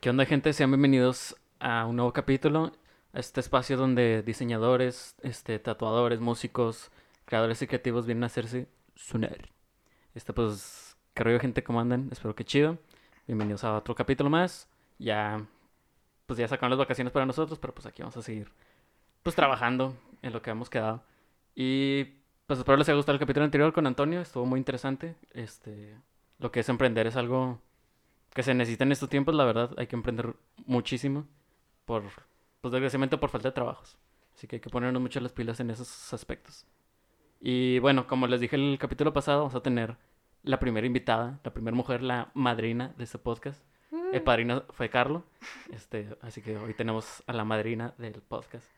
¿Qué onda, gente? Sean bienvenidos a un nuevo capítulo, a este espacio donde diseñadores, este, tatuadores, músicos, creadores y creativos vienen a hacerse sonar. Este, pues, qué rollo, gente, ¿cómo andan? Espero que chido. Bienvenidos a otro capítulo más. Ya, pues ya sacaron las vacaciones para nosotros, pero pues aquí vamos a seguir, pues, trabajando en lo que hemos quedado. Y, pues, espero les haya gustado el capítulo anterior con Antonio, estuvo muy interesante. Este, lo que es emprender es algo que se necesita en estos tiempos, la verdad, hay que emprender muchísimo por, pues desgraciadamente por falta de trabajos. Así que hay que ponernos mucho las pilas en esos aspectos. Y bueno, como les dije en el capítulo pasado, vamos a tener la primera invitada, la primera mujer, la madrina de este podcast. El padrino fue Carlo, este, así que hoy tenemos a la madrina del podcast.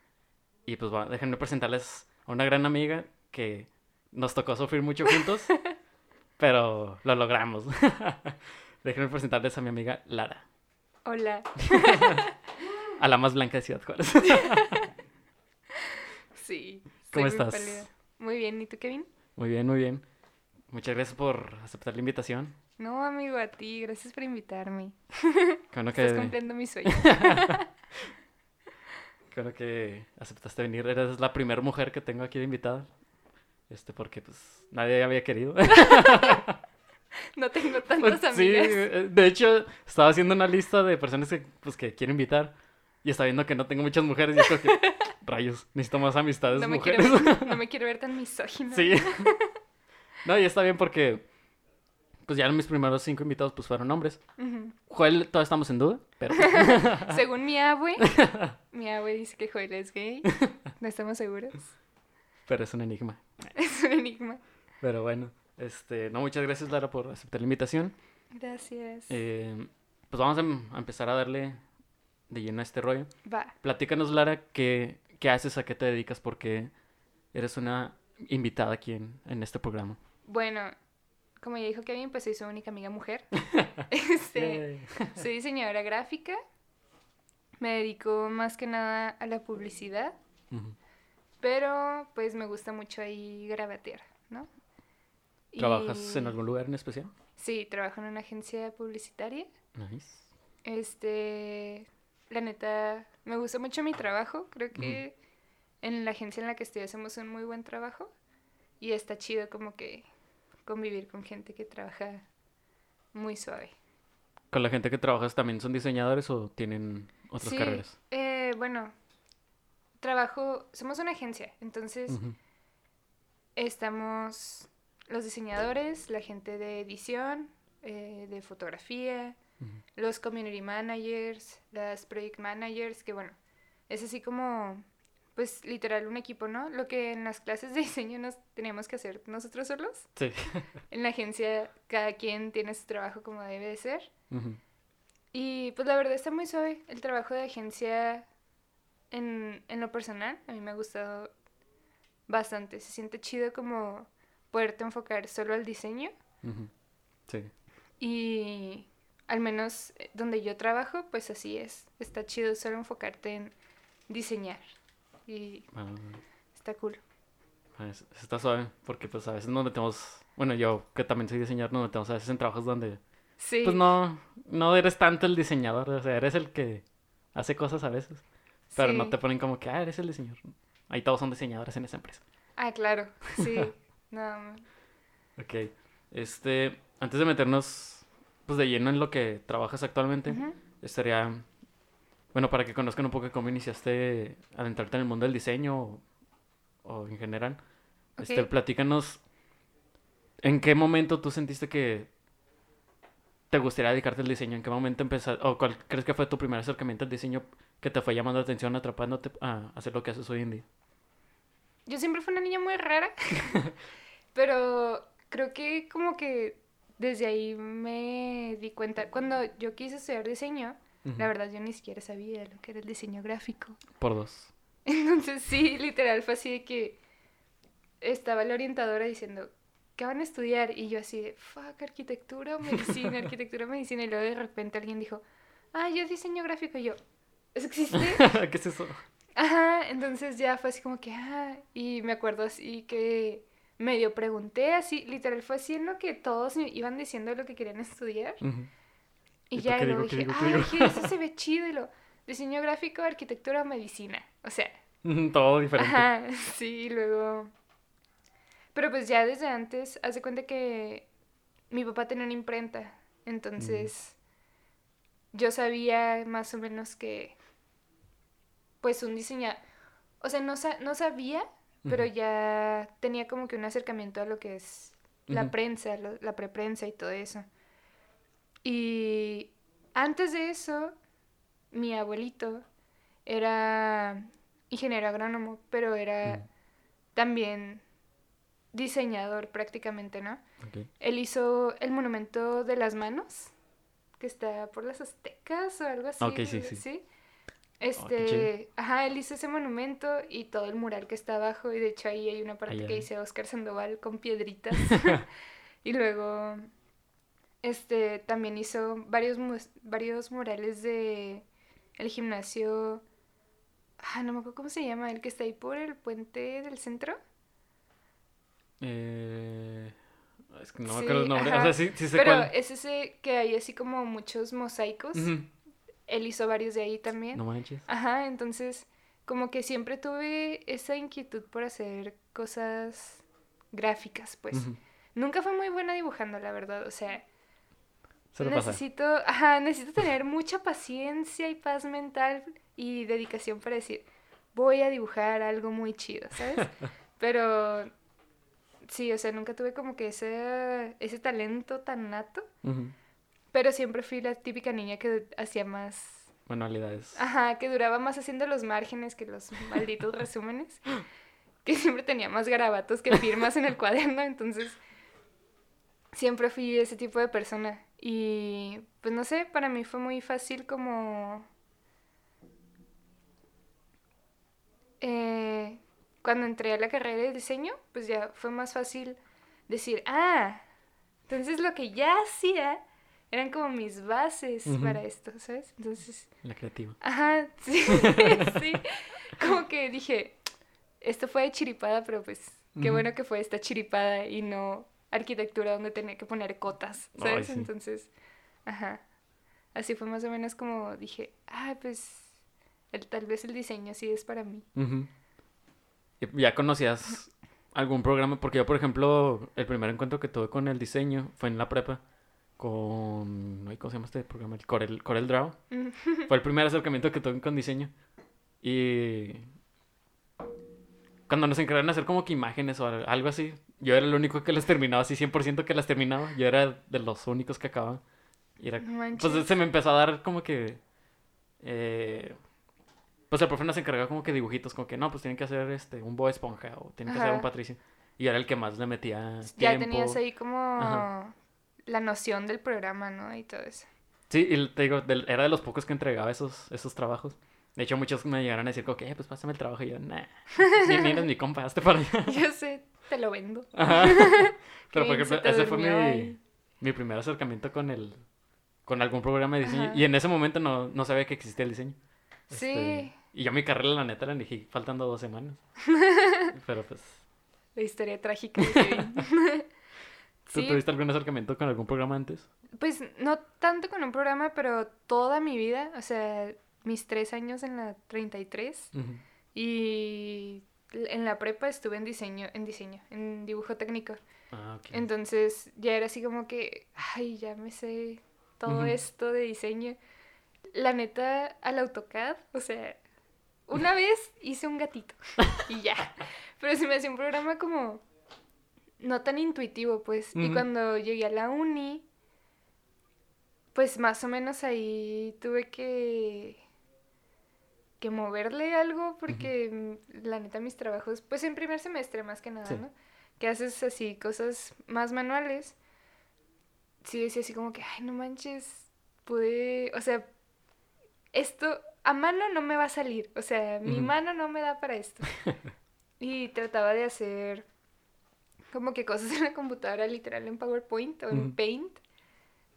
Y pues déjenme presentarles a una gran amiga que nos tocó sufrir mucho juntos, pero lo logramos. Déjenme presentarles a mi amiga Lara. Hola. a la más blanca de Ciudad Juárez. sí. ¿Cómo estás? Muy bien. ¿Y tú, Kevin? Muy bien, muy bien. Muchas gracias por aceptar la invitación. No, amigo, a ti. Gracias por invitarme. Bueno Estás que, cumpliendo mi sueño. bueno que aceptaste venir. Eres la primera mujer que tengo aquí de invitada. Este, porque pues nadie había querido. No tengo tantas Pues, sí, amigas. eh, de hecho, estaba haciendo una lista de personas que, pues, que quiero invitar. Y estaba viendo que no tengo muchas mujeres. Y esto que, rayos, necesito más amistades No me, quiero mujeres. ver, no me quiero ver tan misógina. Sí. no, y está bien porque, pues ya mis primeros cinco invitados pues fueron hombres. Joel, todavía estamos en duda, pero Según mi abue, mi abue dice que Joel es gay. No estamos seguros. pero es un enigma. Es un enigma. Pero bueno, este, no, muchas gracias Lara por aceptar la invitación. Gracias. Eh, pues vamos a, em- a empezar a darle de lleno a este rollo. Va. Platícanos Lara, ¿qué, qué haces, a qué te dedicas? Porque eres una invitada aquí en, en este programa. Bueno, como ya dijo Kevin, pues soy su única amiga mujer. Este, soy diseñadora gráfica. Me dedico más que nada a la publicidad. Pero pues me gusta mucho ahí grabatear, ¿no? ¿Trabajas Y- en algún lugar en especial? Sí, trabajo en una agencia publicitaria. Nice. Este, la neta, me gusta mucho mi trabajo. Creo que en la agencia en la que estoy hacemos un muy buen trabajo. Y está chido como que convivir con gente que trabaja muy suave. ¿Con la gente que trabajas también son diseñadores o tienen otras Sí, carreras? eh, bueno, trabajo, somos una agencia, entonces estamos los diseñadores, la gente de edición, eh, de fotografía, los community managers, las project managers, que bueno, es así como, pues literal un equipo, ¿no? Lo que en las clases de diseño nos teníamos que hacer nosotros solos. Sí. En la agencia cada quien tiene su trabajo como debe de ser. Y pues la verdad está muy suave el trabajo de agencia en, en lo personal. A mí me ha gustado bastante. Se siente chido como poderte enfocar solo al diseño. Sí. Y al menos eh, donde yo trabajo, pues así es. Está chido solo enfocarte en diseñar. Y Ah, está cool. pues, está suave, porque pues a veces nos metemos, bueno, yo que también soy diseñador, nos metemos a veces en trabajos donde Sí. pues no, no eres tanto el diseñador, o sea, eres el que hace cosas a veces, pero no te ponen como que, ah, eres el diseñador. Ahí todos son diseñadores en esa empresa. Ah, claro. Sí. no, Ok, este, antes de meternos pues de lleno en lo que trabajas actualmente, estaría, bueno, para que conozcan un poco cómo iniciaste adentrarte en el mundo del diseño o, o en general. Este, platícanos, ¿en qué momento tú sentiste que te gustaría dedicarte al diseño? ¿En qué momento empezaste, o cuál crees que fue tu primer acercamiento al diseño que te fue llamando la atención, atrapándote a hacer lo que haces hoy en día? Yo siempre fui una niña muy rara, pero creo que como que desde ahí me di cuenta, cuando yo quise estudiar diseño, la verdad yo ni siquiera sabía lo que era el diseño gráfico. Por dos. Entonces sí, literal fue así de que estaba la orientadora diciendo, ¿qué van a estudiar? Y yo así de, fuck, arquitectura o medicina, arquitectura o medicina. Y luego de repente alguien dijo, ah, yo diseño gráfico. Y yo, ¿eso existe? ¿Qué es eso? Ajá, entonces ya fue así como que, ah, y me acuerdo así que medio pregunté así, literal fue así en lo que todos me iban diciendo lo que querían estudiar. Y, ¿Y ya digo, qué dije, digo? que eso se ve chido. Y lo, diseño gráfico, arquitectura o medicina. O sea, Todo diferente. Ajá, sí, y luego... Pero pues ya desde antes, haz de cuenta que mi papá tenía una imprenta, entonces yo sabía más o menos que, pues un diseñador, o sea, no, sa- no sabía, pero ya tenía como que un acercamiento a lo que es la prensa, lo- la preprensa y todo eso. Y antes de eso, mi abuelito era ingeniero agrónomo, pero era también diseñador prácticamente, ¿no? Ok. Él hizo el monumento de las manos, que está por las aztecas o algo así. Ok, sí, sí. Qué Este, ajá, él hizo ese monumento y todo el mural que está abajo, y de hecho ahí hay una parte Allá. que dice Oscar Sandoval con piedritas. y luego, este, también hizo varios, varios murales de el gimnasio, ah, no me acuerdo cómo se llama, el que está ahí por el puente del centro. Eh, es que no me Sí, acuerdo el nombre. O sea, sí, sí sé Pero cuál. es ese que hay así como muchos mosaicos. Él hizo varios de ahí también. No manches. Ajá, entonces como que siempre tuve esa inquietud por hacer cosas gráficas, pues. Nunca fui muy buena dibujando, la verdad. O sea, Se pasa. necesito, ajá, necesito tener mucha paciencia y paz mental y dedicación para decir, voy a dibujar algo muy chido, ¿sabes? Pero sí, o sea, nunca tuve como que ese, ese talento tan nato, Ujú. Pero siempre fui la típica niña que hacía más Manualidades. Ajá, que duraba más haciendo los márgenes que los malditos resúmenes. Que siempre tenía más garabatos que firmas en el cuaderno, entonces siempre fui ese tipo de persona. Y pues no sé, para mí fue muy fácil como... eh, cuando entré a la carrera de diseño, pues ya fue más fácil decir, ah, entonces lo que ya hacía eran como mis bases para esto, ¿sabes? Entonces... La creativa. Ajá, sí, sí. Como que dije, esto fue de chiripada, pero pues qué bueno que fue esta chiripada y no arquitectura donde tenía que poner cotas, Ay, ¿sabes? sí. Entonces, ajá. Así fue más o menos como dije, ah, pues el, tal vez el diseño sí es para mí. ¿Y ¿Ya conocías algún programa? Porque yo, por ejemplo, el primer encuentro que tuve con el diseño fue en la prepa con... ¿Cómo se llama este programa? El Corel, Corel Draw. Fue el primer acercamiento que tuve con diseño. Y... Cuando nos encargaron de hacer como que imágenes o al- algo así, yo era el único que las terminaba, así 100% que las terminaba. Yo era de los únicos que acababa. Y era pues se me empezó a dar como que. eh, pues el profe nos encargaba como que dibujitos, como que no, pues tienen que hacer este un Bob Esponja o tienen que hacer un. Patricio. Y era el que más le metía ya tiempo. tenías ahí como Ajá. La noción del programa, ¿no? Y todo eso. Sí, y te digo, era de los pocos que entregaba esos, esos trabajos. De hecho, muchos me llegaron a decir, como que, eh, pues pásame el trabajo. Y yo, nah, ni, ni eres mi compa, hazte para allá. Yo sé, te lo vendo. Ajá. Pero, por ¿Quién se ejemplo, ese fue mi, mi primer acercamiento con el con algún programa de diseño. Ajá. Y en ese momento no, no sabía que existía el diseño. Sí. Este, y yo mi carrera, la neta, la elegí faltando dos semanas. Pero pues, La historia trágica de Kevin. ¿tú Sí, tuviste algún acercamiento con algún programa antes? pues no tanto con un programa, pero toda mi vida, o sea, mis tres años en la 33 Ujú. y en la prepa estuve en diseño, en diseño, en dibujo técnico. Ah, ok. Entonces ya era así como que, ay, ya me sé todo esto de diseño. La neta, al AutoCAD, o sea, una vez hice un gatito y ya. Pero se me hacía un programa como no tan intuitivo, pues. Y cuando llegué a la uni, pues más o menos ahí tuve que que moverle algo porque mm, la neta mis trabajos, pues en primer semestre más que nada, Sí. ¿no? Que haces así cosas más manuales. Sí decía así como que, ay, no manches, pude, o sea, esto a mano no me va a salir, o sea, mi mano no me da para esto. y trataba de hacer como que cosas en la computadora literal en PowerPoint o en. Paint,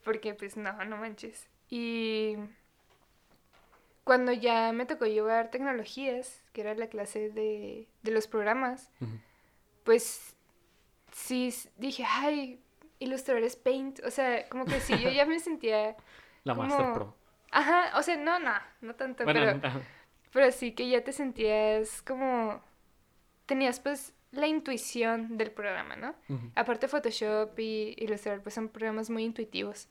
porque pues no, no manches. Y cuando ya me tocó llevar tecnologías, que era la clase de, de los programas, pues sí dije, ay, ilustradores Paint, o sea, como que sí, yo ya me sentía La como- Master Pro. Ajá, o sea, no, no, no tanto, Bueno, pero, pero sí que ya te sentías como... Tenías pues la intuición del programa, ¿no? Aparte Photoshop y Illustrator pues son programas muy intuitivos.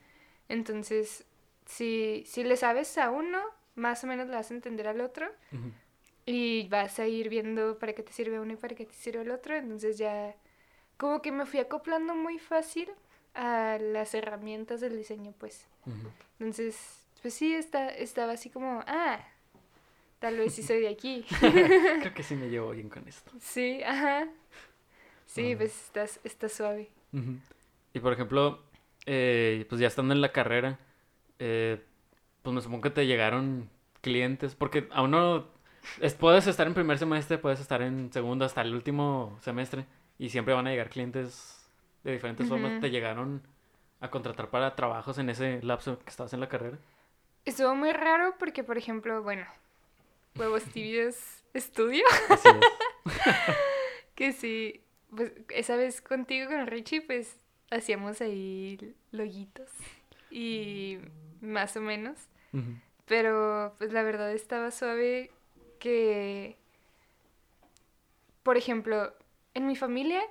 Entonces, si, si le sabes a uno, más o menos le vas a entender al otro y vas a ir viendo para qué te sirve uno y para qué te sirve el otro. Entonces ya como que me fui acoplando muy fácil a las herramientas del diseño, pues. Entonces, pues sí, está, estaba así como, ah, tal vez sí soy de aquí. Creo que sí me llevo bien con esto. sí, ajá. Sí, pues estás, está suave. Y por ejemplo, eh, pues ya estando en la carrera, eh, pues me supongo que te llegaron clientes, porque a uno es- puedes estar en primer semestre, puedes estar en segundo hasta el último semestre y siempre van a llegar clientes de diferentes formas. ¿Te llegaron a contratar para trabajos en ese lapso que estabas en la carrera? Estuvo muy raro porque, por ejemplo, bueno, Huevos Tibios Estudio, Así es. que sí, pues esa vez contigo con Richie, pues hacíamos ahí loguitos y más o menos. Pero pues la verdad estaba suave que, por ejemplo, en mi familia,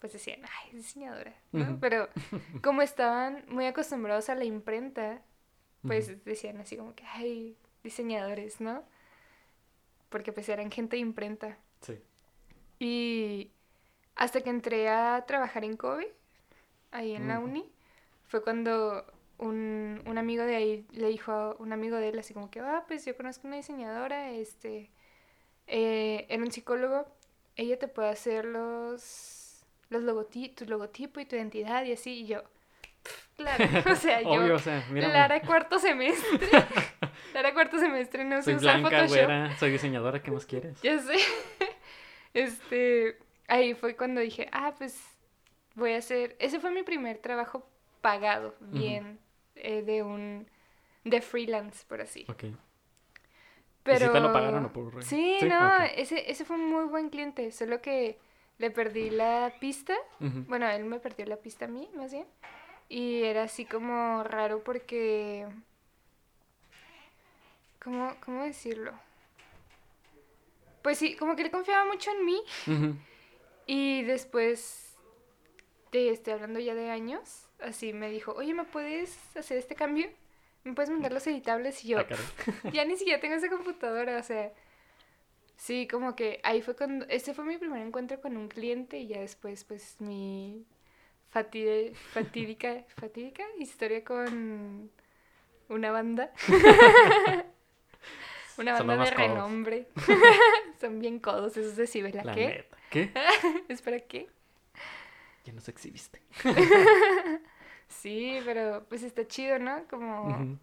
pues decían, ay, es diseñadora. Pero como estaban muy acostumbrados a la imprenta, pues decían así como que, ay, diseñadores, ¿no? Porque pues eran gente de imprenta. Sí. Y hasta que entré a trabajar en Kobe, ahí en la uni, fue cuando un, un amigo de ahí le dijo a un amigo de él así como que, ah, pues yo conozco una diseñadora, este, eh, era un psicólogo, ella te puede hacer los, los logoti- tu logotipo y tu identidad y así, y yo, "Pf, claro, o sea, yo, Obvio, o sea, mira. Lara cuarto semestre, Lara cuarto semestre, no Soy usar blanca, Photoshop. güera, soy diseñadora, ¿qué más quieres? Ya sé. Este, ahí fue cuando dije, ah, pues voy a hacer, ese fue mi primer trabajo pagado, bien, eh, de un, de freelance, por así. Ok. Pero... sí te lo pagaron o por- Sí, sí? no, ese, ese fue un muy buen cliente, solo que le perdí la pista, bueno, él me perdió la pista a mí, más bien, y era así como raro porque... ¿Cómo, cómo decirlo? Pues sí, como que él confiaba mucho en mí y después, te estoy hablando ya de años, así me dijo, oye, ¿me puedes hacer este cambio? ¿Me puedes mandar los editables? Y yo, Ah, ya ni siquiera tengo esa computadora, o sea, sí, como que ahí fue cuando, ese fue mi primer encuentro con un cliente y ya después, pues, mi fatide- fatídica, fatídica historia con una banda. una banda de codos. renombre. Son bien codos esos de Cibela. La ¿Qué? neta. ¿Qué? ¿Espera qué? Ya nos exhibiste. Sí, pero pues está chido, ¿no? Como...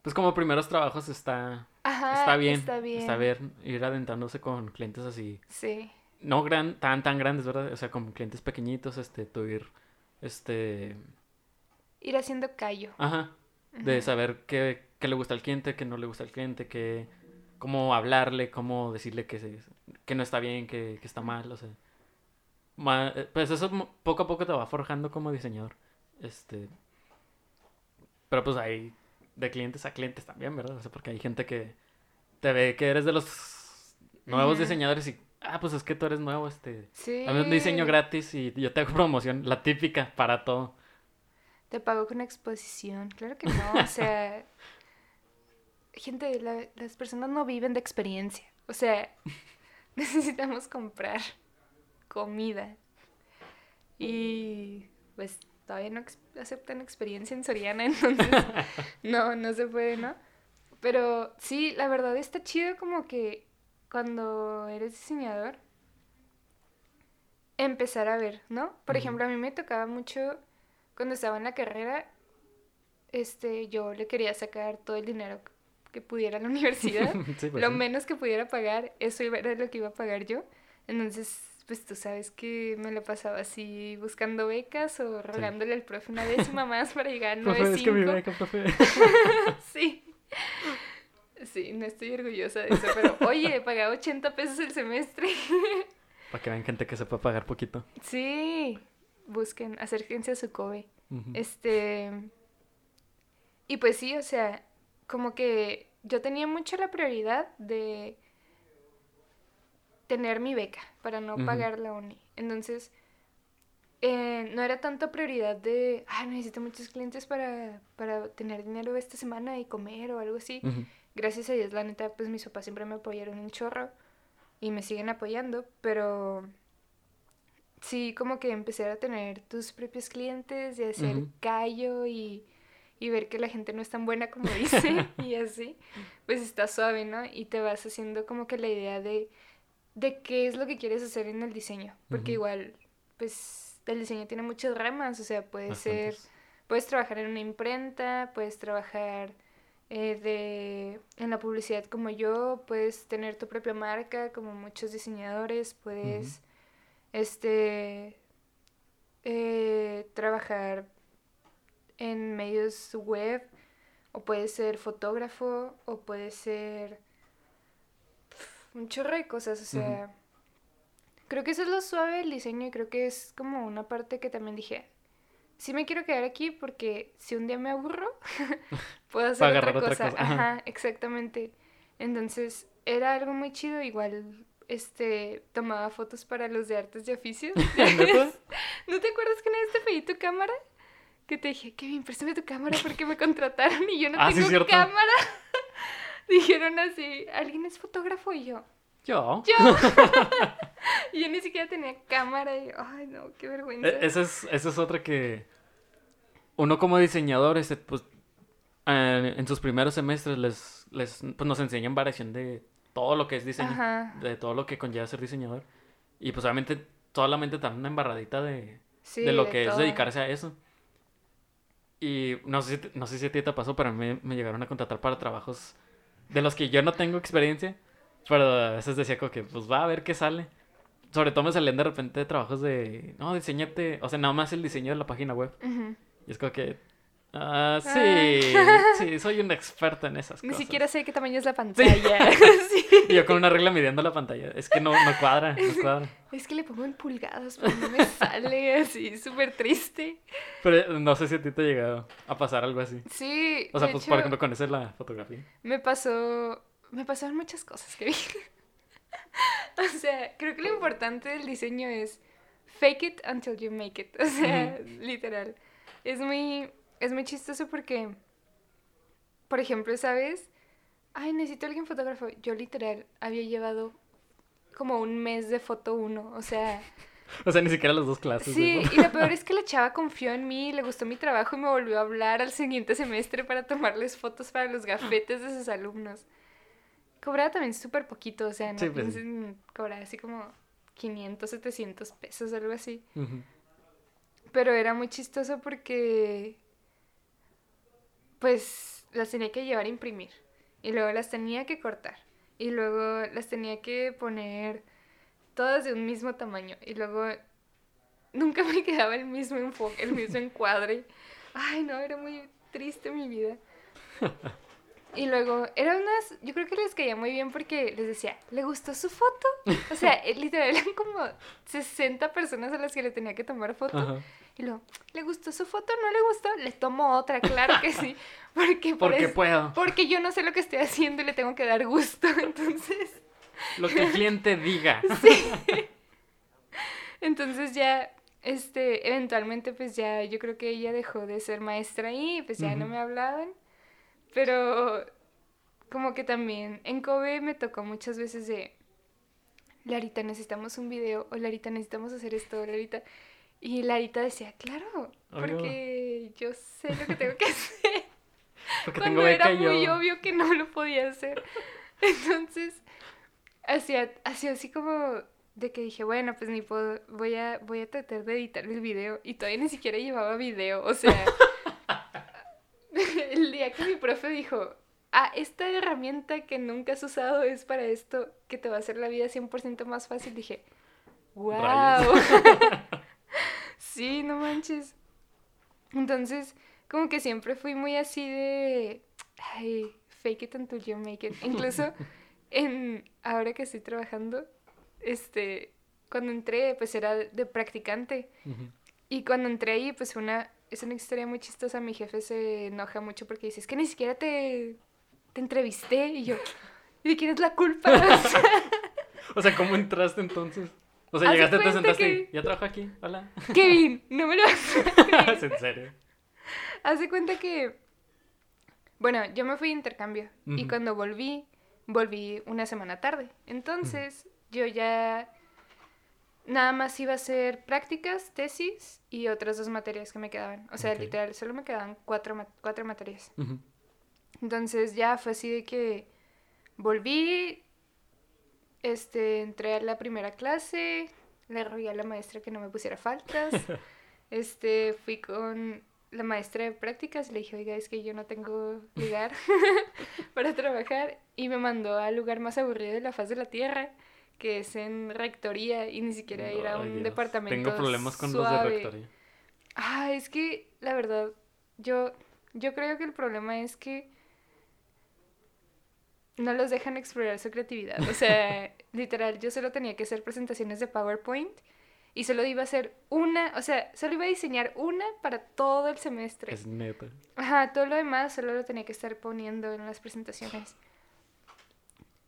Pues como primeros trabajos está, Ajá, está bien. Está bien. Está bien ir adentrándose con clientes así. Sí. No gran, tan, tan grandes, ¿verdad? O sea, con clientes pequeñitos, este, tú ir, este... Ir haciendo callo. Ajá. De saber qué, qué le gusta al cliente, qué no le gusta al cliente, qué... Cómo hablarle, cómo decirle que, se- que no está bien, que, que está mal, o sea... ma- eh, pues eso poco a poco te va forjando como diseñador. Este... Pero pues hay de clientes a clientes también, ¿verdad? O sea, porque hay gente que te ve que eres de los nuevos diseñadores y... Ah, pues es que tú eres nuevo, este... Sí. Dame un diseño gratis y yo te hago promoción, la típica para todo. Te pago con exposición. Claro que no. O sea, gente, la- las personas no viven de experiencia. O sea, necesitamos comprar comida. Y pues todavía no aceptan experiencia en Soriana, entonces no, no se puede, ¿no? Pero sí, la verdad está chido como que cuando eres diseñador, empezar a ver, ¿no? Por ejemplo, a mí me tocaba mucho cuando estaba en la carrera, este, yo le quería sacar todo el dinero que pudiera la universidad, Sí, pues lo sí. menos que pudiera pagar, eso era lo que iba a pagar yo. Entonces, pues tú sabes que me lo pasaba así buscando becas o rogándole al profe una décima más para llegar a Profe, es que mi 9.5. beca, profe. Sí. Sí, no estoy orgullosa de eso, pero oye, pagaba 80 pesos el semestre. Para que vean gente que sepa pagar poquito. Sí, busquen, acérquense a su COBE. Este. y pues sí, o sea, como que yo tenía mucho la prioridad de tener mi beca para no pagar la uni. Entonces, eh, no era tanto prioridad de, ah, necesito muchos clientes para, para tener dinero esta semana y comer o algo así. Gracias a Dios, la neta, pues mis papás siempre me apoyaron un chorro y me siguen apoyando, pero sí, como que empezar a tener tus propios clientes y hacer callo y, y ver que la gente no es tan buena como dice y así, pues está suave, ¿no? Y te vas haciendo como que la idea de, de qué es lo que quieres hacer en el diseño, porque igual, pues el diseño tiene muchas ramas, o sea, puede ser. Puedes trabajar en una imprenta, puedes trabajar eh, de, en la publicidad como yo, puedes tener tu propia marca como muchos diseñadores, puedes este, eh, trabajar en medios web, o puedes ser fotógrafo, o puedes ser un chorro de cosas, o sea, creo que eso es lo suave del diseño y creo que es como una parte que también dije, sí me quiero quedar aquí porque si un día me aburro, puedo hacer otra agarrar otra cosa. ajá. Exactamente. Entonces, era algo muy chido, igual este tomaba fotos para los de artes de oficios. ¿Neta? ¿No te acuerdas que una vez te pedí tu cámara? Que te dije, Kevin, préstame tu cámara porque me contrataron y yo no Ah, sí, tengo cierto. cámara. Dijeron así, ¿alguien es fotógrafo? Y yo, Yo. yo. y yo ni siquiera tenía cámara y, ay, no, qué vergüenza. E- Esa es, esa es otra que uno como diseñador, este, pues, eh, en sus primeros semestres les, les pues, nos enseñan variación de todo lo que es diseño, Ajá. de todo lo que conlleva ser diseñador. Y pues obviamente solamente te dan una embarradita de, Sí, de lo de que es dedicarse a eso. Y no sé, no sé si a ti te pasó, pero a mí me llegaron a contratar para trabajos de los que yo no tengo experiencia, pero a veces decía como que pues va a ver qué sale. Sobre todo me salían de repente trabajos de, no, diseñate, o sea, nada más el diseño de la página web. Ujú. Y es como que, ah, sí, sí, soy un experto en esas Ni cosas. siquiera sé qué tamaño es la pantalla. Sí. Y yo con una regla midiendo la pantalla, es que no, no cuadra, no cuadra. Es que le pongo en pulgadas, pero no me sale así, súper triste. Pero eh, no sé si a ti te ha llegado a pasar algo así. Sí, O sea, pues hecho, por ejemplo con de la fotografía. me pasó, me pasaron muchas cosas, que O sea, creo que lo importante del diseño es fake it until you make it. O sea, literal. Es muy, es muy chistoso porque, por ejemplo, ¿sabes? Ay, necesito a alguien fotógrafo. Yo literal había llevado como un mes de foto uno. O sea, O sea, ni siquiera las dos clases. sí, ¿no? y lo peor es que la chava confió en mí, le gustó mi trabajo y me volvió a hablar al siguiente semestre para tomarles fotos para los gafetes de sus alumnos. Cobraba también súper poquito, o sea, no Sí, pues cobraba así como 500, 700 pesos, algo así. Pero era muy chistoso porque, pues, las tenía que llevar a imprimir. Y luego las tenía que cortar. Y luego las tenía que poner todas de un mismo tamaño. Y luego nunca me quedaba el mismo enfoque, el mismo encuadre. Ay, no, era muy triste mi vida. Y luego, eran unas, yo creo que les caía muy bien porque les decía, ¿le gustó su foto? O sea, eh, literal, eran como 60 personas a las que le tenía que tomar foto. Ajá. Y luego, ¿le gustó su foto? ¿No le gustó? Le tomo otra, claro que sí. Porque, por Porque puedo. porque yo no sé lo que estoy haciendo y le tengo que dar gusto. Entonces, Lo que el cliente diga. entonces ya, este, eventualmente, pues ya, yo creo que ella dejó de ser maestra ahí, pues ya no me hablaban. Pero, como que también en Kobe me tocó muchas veces de, Larita, necesitamos un video, o Larita, necesitamos hacer esto, Larita. Y Larita decía, claro, porque yo sé lo que tengo que hacer. Porque cuando tengo era yo. muy obvio que no lo podía hacer. Entonces, hacía, hacía así como de que dije, bueno, pues ni puedo, voy a, voy a tratar de editar el video. Y todavía ni siquiera llevaba video, o sea, el día que mi profe dijo, ah, esta herramienta que nunca has usado es para esto, que te va a hacer la vida 100% más fácil, dije, wow. Sí, no manches. Entonces, como que siempre fui muy así de, ay, fake it until you make it. Incluso en, ahora que estoy trabajando, este, cuando entré, pues era de practicante. Y cuando entré ahí, pues una, es una historia muy chistosa. Mi jefe se enoja mucho porque dice, es que ni siquiera te, te entrevisté. Y yo, ¿y de quién es la culpa? O sea, ¿cómo entraste entonces? O sea, llegaste, te sentaste que- y ya trabajo aquí. Hola. Kevin, no me lo. ¿Es en serio? Haz de cuenta que, bueno, yo me fui de intercambio y cuando volví, volví una semana tarde. Entonces, yo ya nada más iba a hacer prácticas, tesis y otras dos materias que me quedaban. O sea, literal, solo me quedaban cuatro, ma- cuatro materias. Entonces ya fue así de que volví, este, entré a la primera clase, le rogué a la maestra que no me pusiera faltas, este, fui con la maestra de prácticas, le dije, oiga, es que yo no tengo lugar para trabajar y me mandó al lugar más aburrido de la faz de la tierra, que es en rectoría y ni siquiera ir a un Dios. departamento Tengo problemas con los de suave. rectoría. Ah, es que la verdad, yo, yo creo que el problema es que no los dejan explorar su creatividad. O sea, literal, yo solo tenía que hacer presentaciones de PowerPoint y solo iba a hacer una, o sea, solo iba a diseñar una para todo el semestre. Es neta. Ajá, todo lo demás solo lo tenía que estar poniendo en las presentaciones.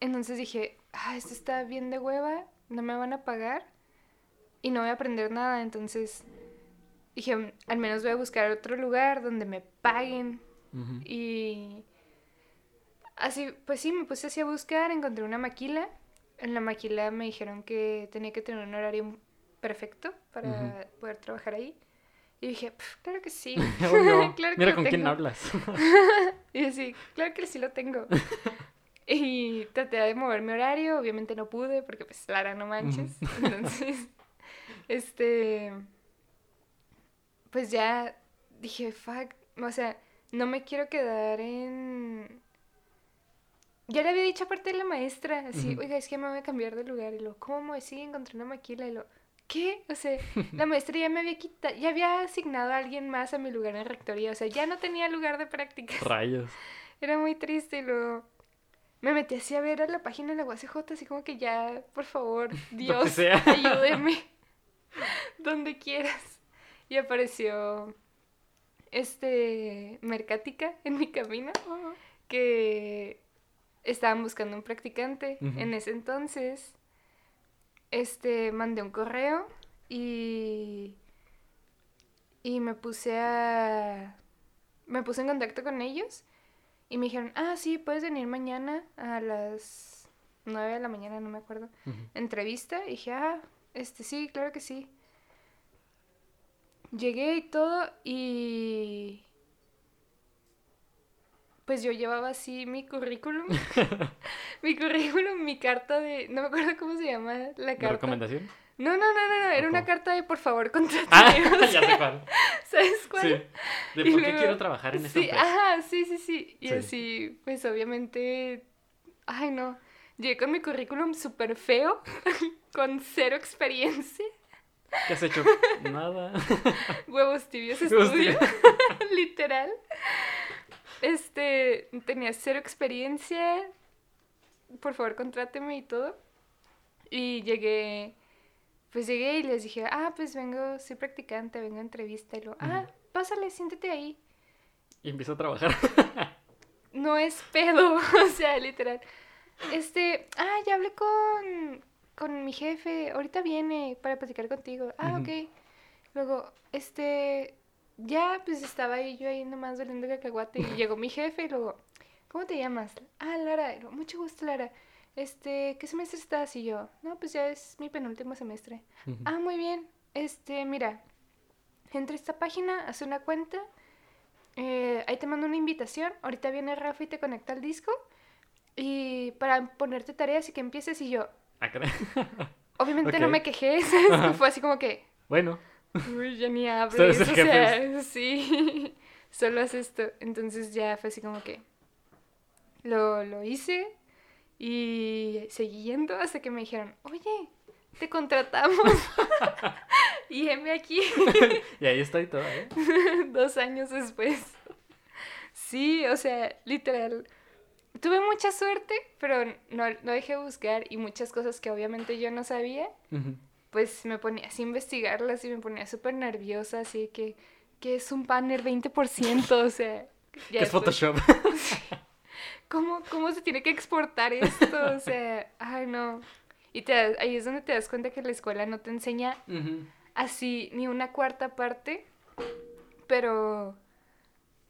Entonces dije, ah, esto está bien de hueva, no me van a pagar y no voy a aprender nada. Entonces dije, "Mm, al menos voy a buscar otro lugar donde me paguen. Y así, pues sí, me puse así a buscar, encontré una maquila. En la maquila me dijeron que tenía que tener un horario perfecto para poder trabajar ahí. Y dije, "Pf, claro que sí. Obvio. Claro que Mira con quién tengo". hablas. Y así, claro que sí lo tengo. y traté de mover mi horario, obviamente no pude porque pues Lara, no manches. Entonces, este, pues ya dije, fuck, o sea, no me quiero quedar en... Ya le había dicho aparte de la maestra, así, oiga, es que me voy a cambiar de lugar. Y lo, ¿cómo? Sí, encontré una maquila. Y lo, ¿qué? O sea, la maestra ya me había quitado, ya había asignado a alguien más a mi lugar en rectoría. O sea, ya no tenía lugar de prácticas. Rayos. Era muy triste y luego me metí así a ver a la página de la UACJ, así como que ya, por favor, Dios, sea. ayúdeme, donde quieras. Y apareció este Mercática en mi camino, que estaban buscando un practicante. En ese entonces, este, mandé un correo y, y me puse a, me puse en contacto con ellos y me dijeron, ah, sí, puedes venir mañana a las 9 de la mañana, no me acuerdo, entrevista. Y dije, ah, este, sí, claro que sí. Llegué y todo y... Pues yo llevaba así mi currículum. mi currículum, mi carta de... No me acuerdo cómo se llama la ¿De carta. recomendación? No, no, no, no, no, era una carta de por favor, contrátame. Ah, o ya sé cuál. ¿Sabes cuál? Sí. ¿De Y por qué luego- quiero trabajar en esta Sí, empresa? ajá, sí, sí, sí. Y Sí. así, pues obviamente, ay no, llegué con mi currículum súper feo, con cero experiencia, ¿Qué has hecho? Nada. huevos tibios estudio, literal. Este, tenía cero experiencia, por favor contráteme y todo. Y llegué, pues llegué y les dije, ah, pues vengo, soy practicante, vengo a entrevista. Y luego, ah, pásale, siéntate ahí. Y empiezo a trabajar. no es pedo, o sea, literal. Este, ah, ya hablé con, con mi jefe, ahorita viene para platicar contigo. Ah, ok. Luego, este, ya pues estaba ahí yo ahí nomás doliendo cacahuate y llegó mi jefe y luego, ¿cómo te llamas? Ah, Lara, luego, mucho gusto, Lara. Este, ¿qué semestre estás? Y yo, no, pues ya es mi penúltimo semestre. Ah, muy bien. Este, mira, entra a esta página, haz una cuenta. eh, ahí te mando una invitación. Ahorita viene Rafa y te conecta al disco. Y para ponerte tareas y que empieces. Y yo, Ah, obviamente no me quejé. Fue así como que, Bueno, uy, ya ni hables. O sea, sí. Solo haz esto. Entonces ya fue así como que lo, lo hice. Y seguí yendo hasta que me dijeron, oye, te contratamos. y heme aquí. y ahí estoy toda, ¿eh? Dos años después. Sí, o sea, literal. Tuve mucha suerte, pero no, no dejé de buscar y muchas cosas que obviamente yo no sabía, Ujú. Pues me ponía así a investigarlas y me ponía súper nerviosa, así que, que es un banner 20%, o sea... Ya es Photoshop? ¿Cómo, ¿Cómo se tiene que exportar esto? O sea, ay no. Y te, ahí es donde te das cuenta que la escuela no te enseña así ni una cuarta parte, pero,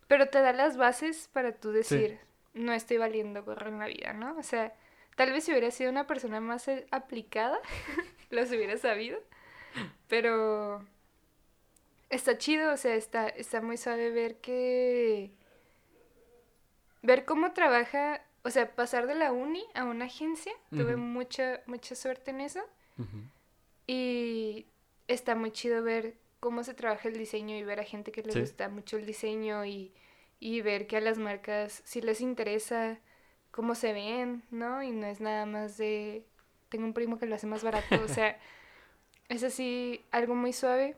pero te da las bases para tú decir, no estoy valiendo gorro en la vida, ¿no? O sea, tal vez si hubiera sido una persona más eh, aplicada, los hubiera sabido, pero está chido, o sea, está, está muy suave ver que... Ver cómo trabaja o sea, pasar de la uni a una agencia, tuve mucha, mucha suerte en eso. Y está muy chido ver cómo se trabaja el diseño y ver a gente que le gusta mucho el diseño y, ver que a las marcas sí les interesa cómo se ven, ¿no? Y no es nada más de, tengo un primo que lo hace más barato, o sea, es así algo muy suave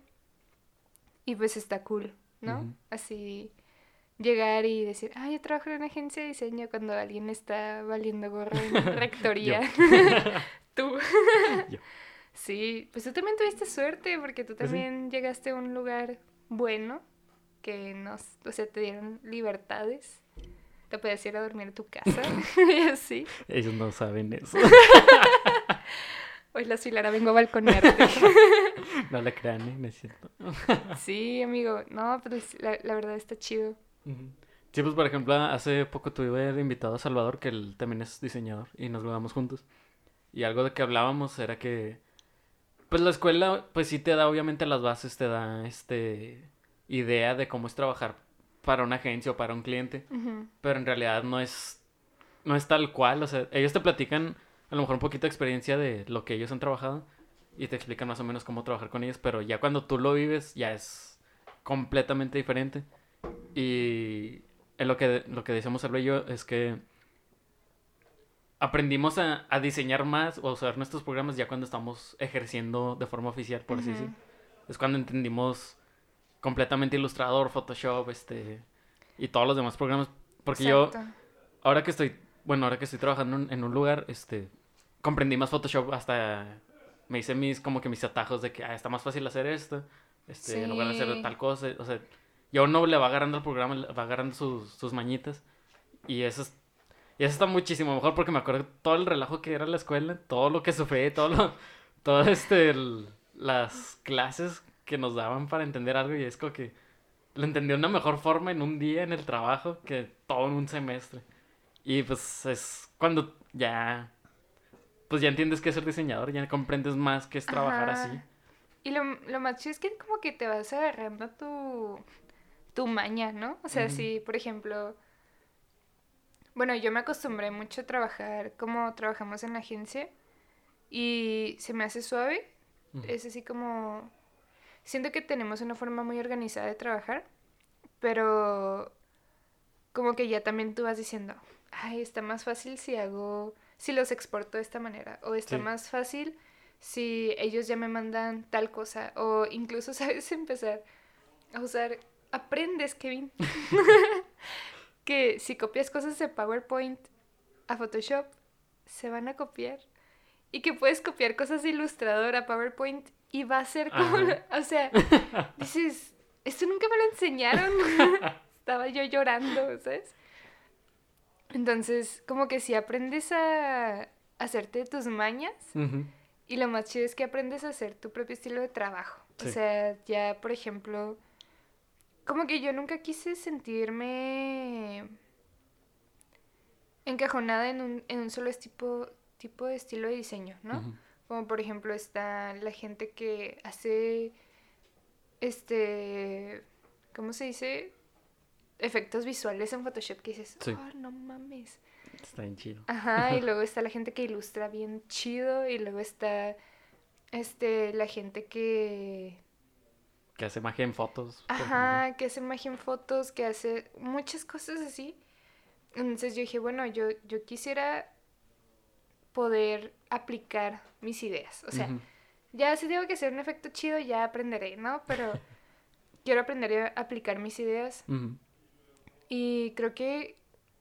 y pues está cool, ¿no? Así llegar y decir, ah, yo trabajo en una agencia de diseño cuando alguien está valiendo gorro en rectoría. tú. Sí, pues tú también tuviste suerte porque tú pues también llegaste a un lugar bueno que nos, o sea, te dieron libertades. Te puedes ir a dormir a tu casa y así. Ellos no saben eso. Hoy la Silara vengo a balconearte. no le crean, ¿eh? no es cierto. sí, amigo. No, pero la, la verdad está chido. Sí, pues por ejemplo, hace poco tuve invitado a Salvador, que él también es diseñador, y nos grabamos juntos. Y algo de que hablábamos era que, pues la escuela, pues sí te da obviamente las bases, te da este idea de cómo es trabajar para una agencia o para un cliente, pero en realidad no es, no es tal cual, o sea, ellos te platican a lo mejor un poquito de experiencia de lo que ellos han trabajado y te explican más o menos cómo trabajar con ellos, pero ya cuando tú lo vives ya es completamente diferente. Y lo que, lo que decíamos el yo es que aprendimos a, diseñar más o a usar nuestros programas ya cuando estamos ejerciendo de forma oficial, por así decirlo. Es cuando entendimos completamente Illustrator, Photoshop, este, y todos los demás programas. Porque yo, ahora que estoy, bueno, ahora que estoy trabajando en, un lugar, este, comprendí más Photoshop hasta, me hice mis, como que mis atajos de que, ah, está más fácil hacer esto, este, en lugar de hacer tal cosa, o sea, y a uno le va agarrando el programa, le va agarrando sus, sus mañitas. Y eso, es, y eso está muchísimo mejor porque me acuerdo todo el relajo que era la escuela, todo lo que sufrí, todo lo, todo este, las clases que nos daban para entender algo y es como que lo entendí de una mejor forma en un día en el trabajo que todo en un semestre. Y pues es cuando ya, pues ya entiendes que es ser diseñador, ya comprendes más que es trabajar así. Y lo, lo más chido es que como que te vas agarrando tu, tu maña, ¿no? O sea, si, por ejemplo, bueno, yo me acostumbré mucho a trabajar como trabajamos en la agencia y se me hace suave. Es así como... Siento que tenemos una forma muy organizada de trabajar, pero como que ya también tú vas diciendo, ay, está más fácil si hago, si los exporto de esta manera, o está más fácil si ellos ya me mandan tal cosa, o incluso sabes empezar a usar aprendes, Kevin, que si copias cosas de PowerPoint a Photoshop, se van a copiar. Y que puedes copiar cosas de Illustrator a PowerPoint y va a ser como... O sea, dices, esto nunca me lo enseñaron. Estaba yo llorando, ¿sabes? Entonces, como que si aprendes a hacerte tus mañas, y lo más chido es que aprendes a hacer tu propio estilo de trabajo. O sea, ya, por ejemplo, como que yo nunca quise sentirme encajonada en un, en un solo tipo, tipo de estilo de diseño, ¿no? Como por ejemplo está la gente que hace, este, ¿cómo se dice? Efectos visuales en Photoshop que dices, oh, no mames. Está bien chido. Ajá, y luego está la gente que ilustra bien chido y luego está, este, la gente que que hace magia en fotos. Ajá, que hace magia en fotos, que hace muchas cosas así. Entonces yo dije, bueno, yo, yo quisiera poder aplicar mis ideas. O sea, ya si tengo que hacer un efecto chido, ya aprenderé, ¿no? Pero quiero aprender a aplicar mis ideas. Y creo que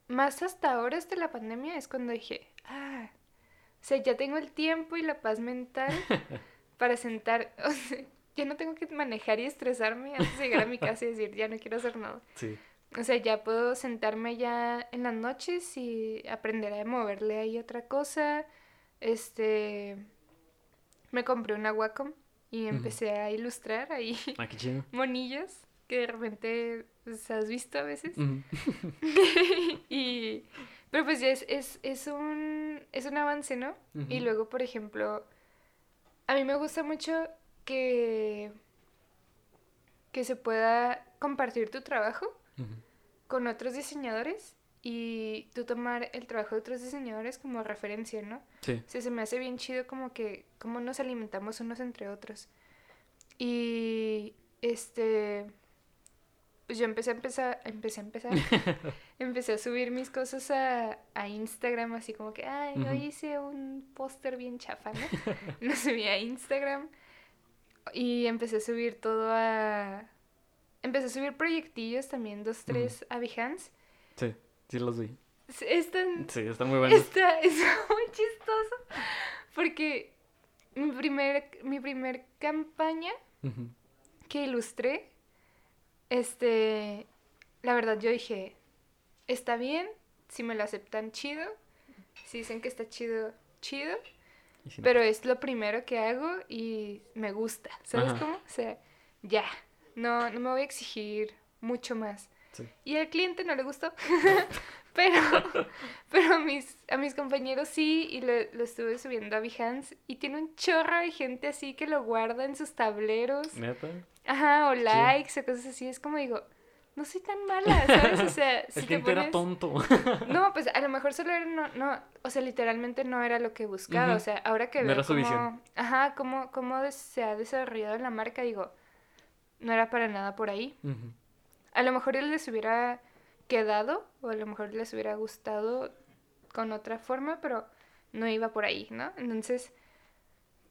más hasta ahora, hasta la pandemia, es cuando dije, ah, o sea, ya tengo el tiempo y la paz mental para sentar, o sea, ya no tengo que manejar y estresarme antes de llegar a mi casa y decir, ya no quiero hacer nada. Sí. O sea, ya puedo sentarme ya en las noches y aprender a moverle ahí otra cosa. Este, me compré una Wacom y empecé a ilustrar ahí Ah, qué chido. monillos que de repente pues, has visto a veces. Y, pero pues ya es, es, es un, es un avance, ¿no? Y luego, por ejemplo, a mí me gusta mucho que, que se pueda compartir tu trabajo Ujú. Con otros diseñadores y tú tomar el trabajo de otros diseñadores como referencia, ¿no? Sí. O sea, se me hace bien chido como que cómo nos alimentamos unos entre otros. Y este pues yo empecé a empezar, empecé a empezar, empecé a subir mis cosas a, a Instagram, así como que, ay, hoy hice un póster bien chafa, ¿no? Lo subí a Instagram y empecé a subir todo a... Empecé a subir proyectillos también, dos, tres a Behance. Sí, sí los vi. Es- Es tan, Sí, están muy buenos. Está, es muy chistoso. Porque mi primer, mi primer campaña que ilustré, este, la verdad yo dije, está bien, si me lo aceptan chido, si dicen que está chido, chido, Y si no, pero es lo primero que hago y me gusta, ¿sabes Ajá. cómo? O sea, ya, no, no me voy a exigir mucho más. sí. Y al cliente no le gustó. pero pero a mis, a mis compañeros sí, y lo, lo estuve subiendo a Behance. Y tiene un chorro de gente así que lo guarda en sus tableros. Neta. Ajá, o likes o cosas así. Es como digo, no soy tan mala, ¿sabes? O sea, si El te cliente era pones... tonto. No, pues a lo mejor solo era, no, no, o sea, literalmente no era lo que buscaba, o sea, ahora que No veo era su cómo, visión. ajá, cómo, cómo se ha desarrollado la marca, digo, no era para nada por ahí. A lo mejor él les hubiera quedado, o a lo mejor les hubiera gustado con otra forma, pero no iba por ahí, ¿no? Entonces,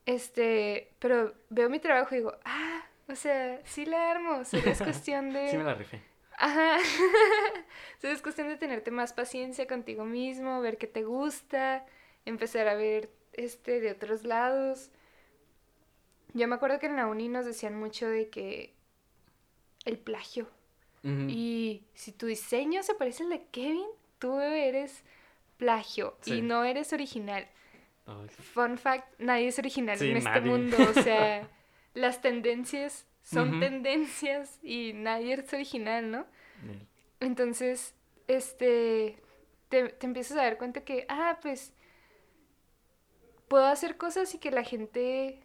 este, pero veo mi trabajo y digo, ah, o sea, sí la armo, solo es cuestión de... Sí me la rifé. Ajá. Solo es cuestión de tenerte más paciencia contigo mismo, ver qué te gusta, empezar a ver este de otros lados. Yo me acuerdo que en la uni nos decían mucho de que el plagio. Y si tu diseño se parece al de Kevin, tú eres plagio Sí. y no eres original. Fun fact, nadie es original Sí, en este nadie. mundo. O sea, las tendencias son tendencias y nadie es original, ¿no? Entonces, este, te, te empiezas a dar cuenta que, ah, pues, puedo hacer cosas y que la gente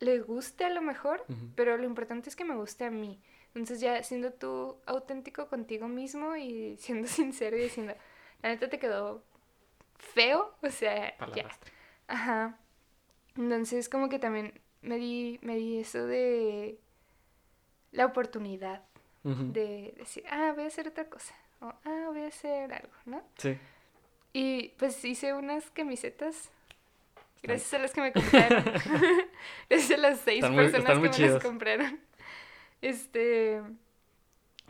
le guste a lo mejor, pero lo importante es que me guste a mí. Entonces ya siendo tú auténtico contigo mismo y siendo sincero y diciendo, la neta te quedó feo, o sea, ya. Ajá. Entonces como que también me di, me di eso de la oportunidad de decir, ah, voy a hacer otra cosa, o ah, voy a hacer algo, ¿no? Sí. Y pues hice unas camisetas, gracias a las que me compraron, gracias a las seis Están muy- personas que me las compraron. Este,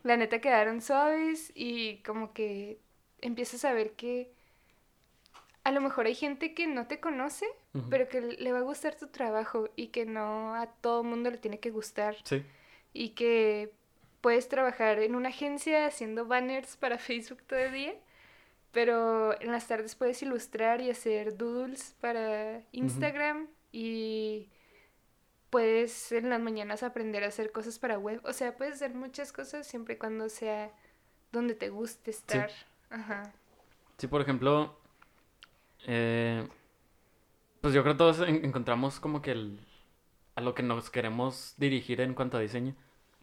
la neta quedaron suaves y como que empiezas a ver que a lo mejor hay gente que no te conoce, pero que le va a gustar tu trabajo y que no a todo mundo le tiene que gustar. Sí. y que puedes trabajar en una agencia haciendo banners para Facebook todo el día, pero en las tardes puedes ilustrar y hacer doodles para Instagram y puedes en las mañanas aprender a hacer cosas para web. O sea, puedes hacer muchas cosas siempre y cuando sea donde te guste estar. Ajá. Sí, por ejemplo, eh, pues yo creo que todos en- encontramos como que el, a lo que nos queremos dirigir en cuanto a diseño.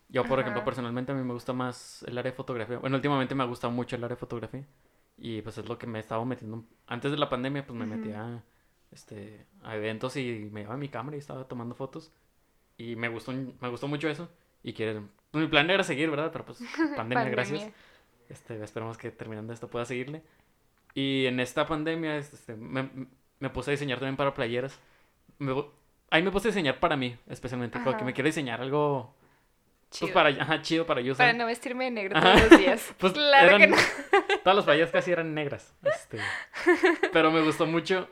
Yo, por ejemplo, personalmente a mí me gusta más el área de fotografía. Bueno, últimamente me ha gustado mucho el área de fotografía. Y pues es lo que me he estado metiendo. Antes de la pandemia, pues me metía este, a eventos y me llevaba mi cámara y estaba tomando fotos. Y me gustó, me gustó mucho eso. Y quieren, pues mi plan era seguir, ¿verdad? Pero pues pandemia, gracias. Pandemia. Este, esperemos que terminando esto pueda seguirle. Y en esta pandemia este, me, me puse a diseñar también para playeras. Me ahí me puse a diseñar para mí, especialmente, porque Ajá. me quiero diseñar algo pues, Chido. para, ajá, chido para yo. Para no vestirme de negro Ajá. todos los días. Pues claro que eran- no. Todas las playeras casi eran negras. este, pero me gustó mucho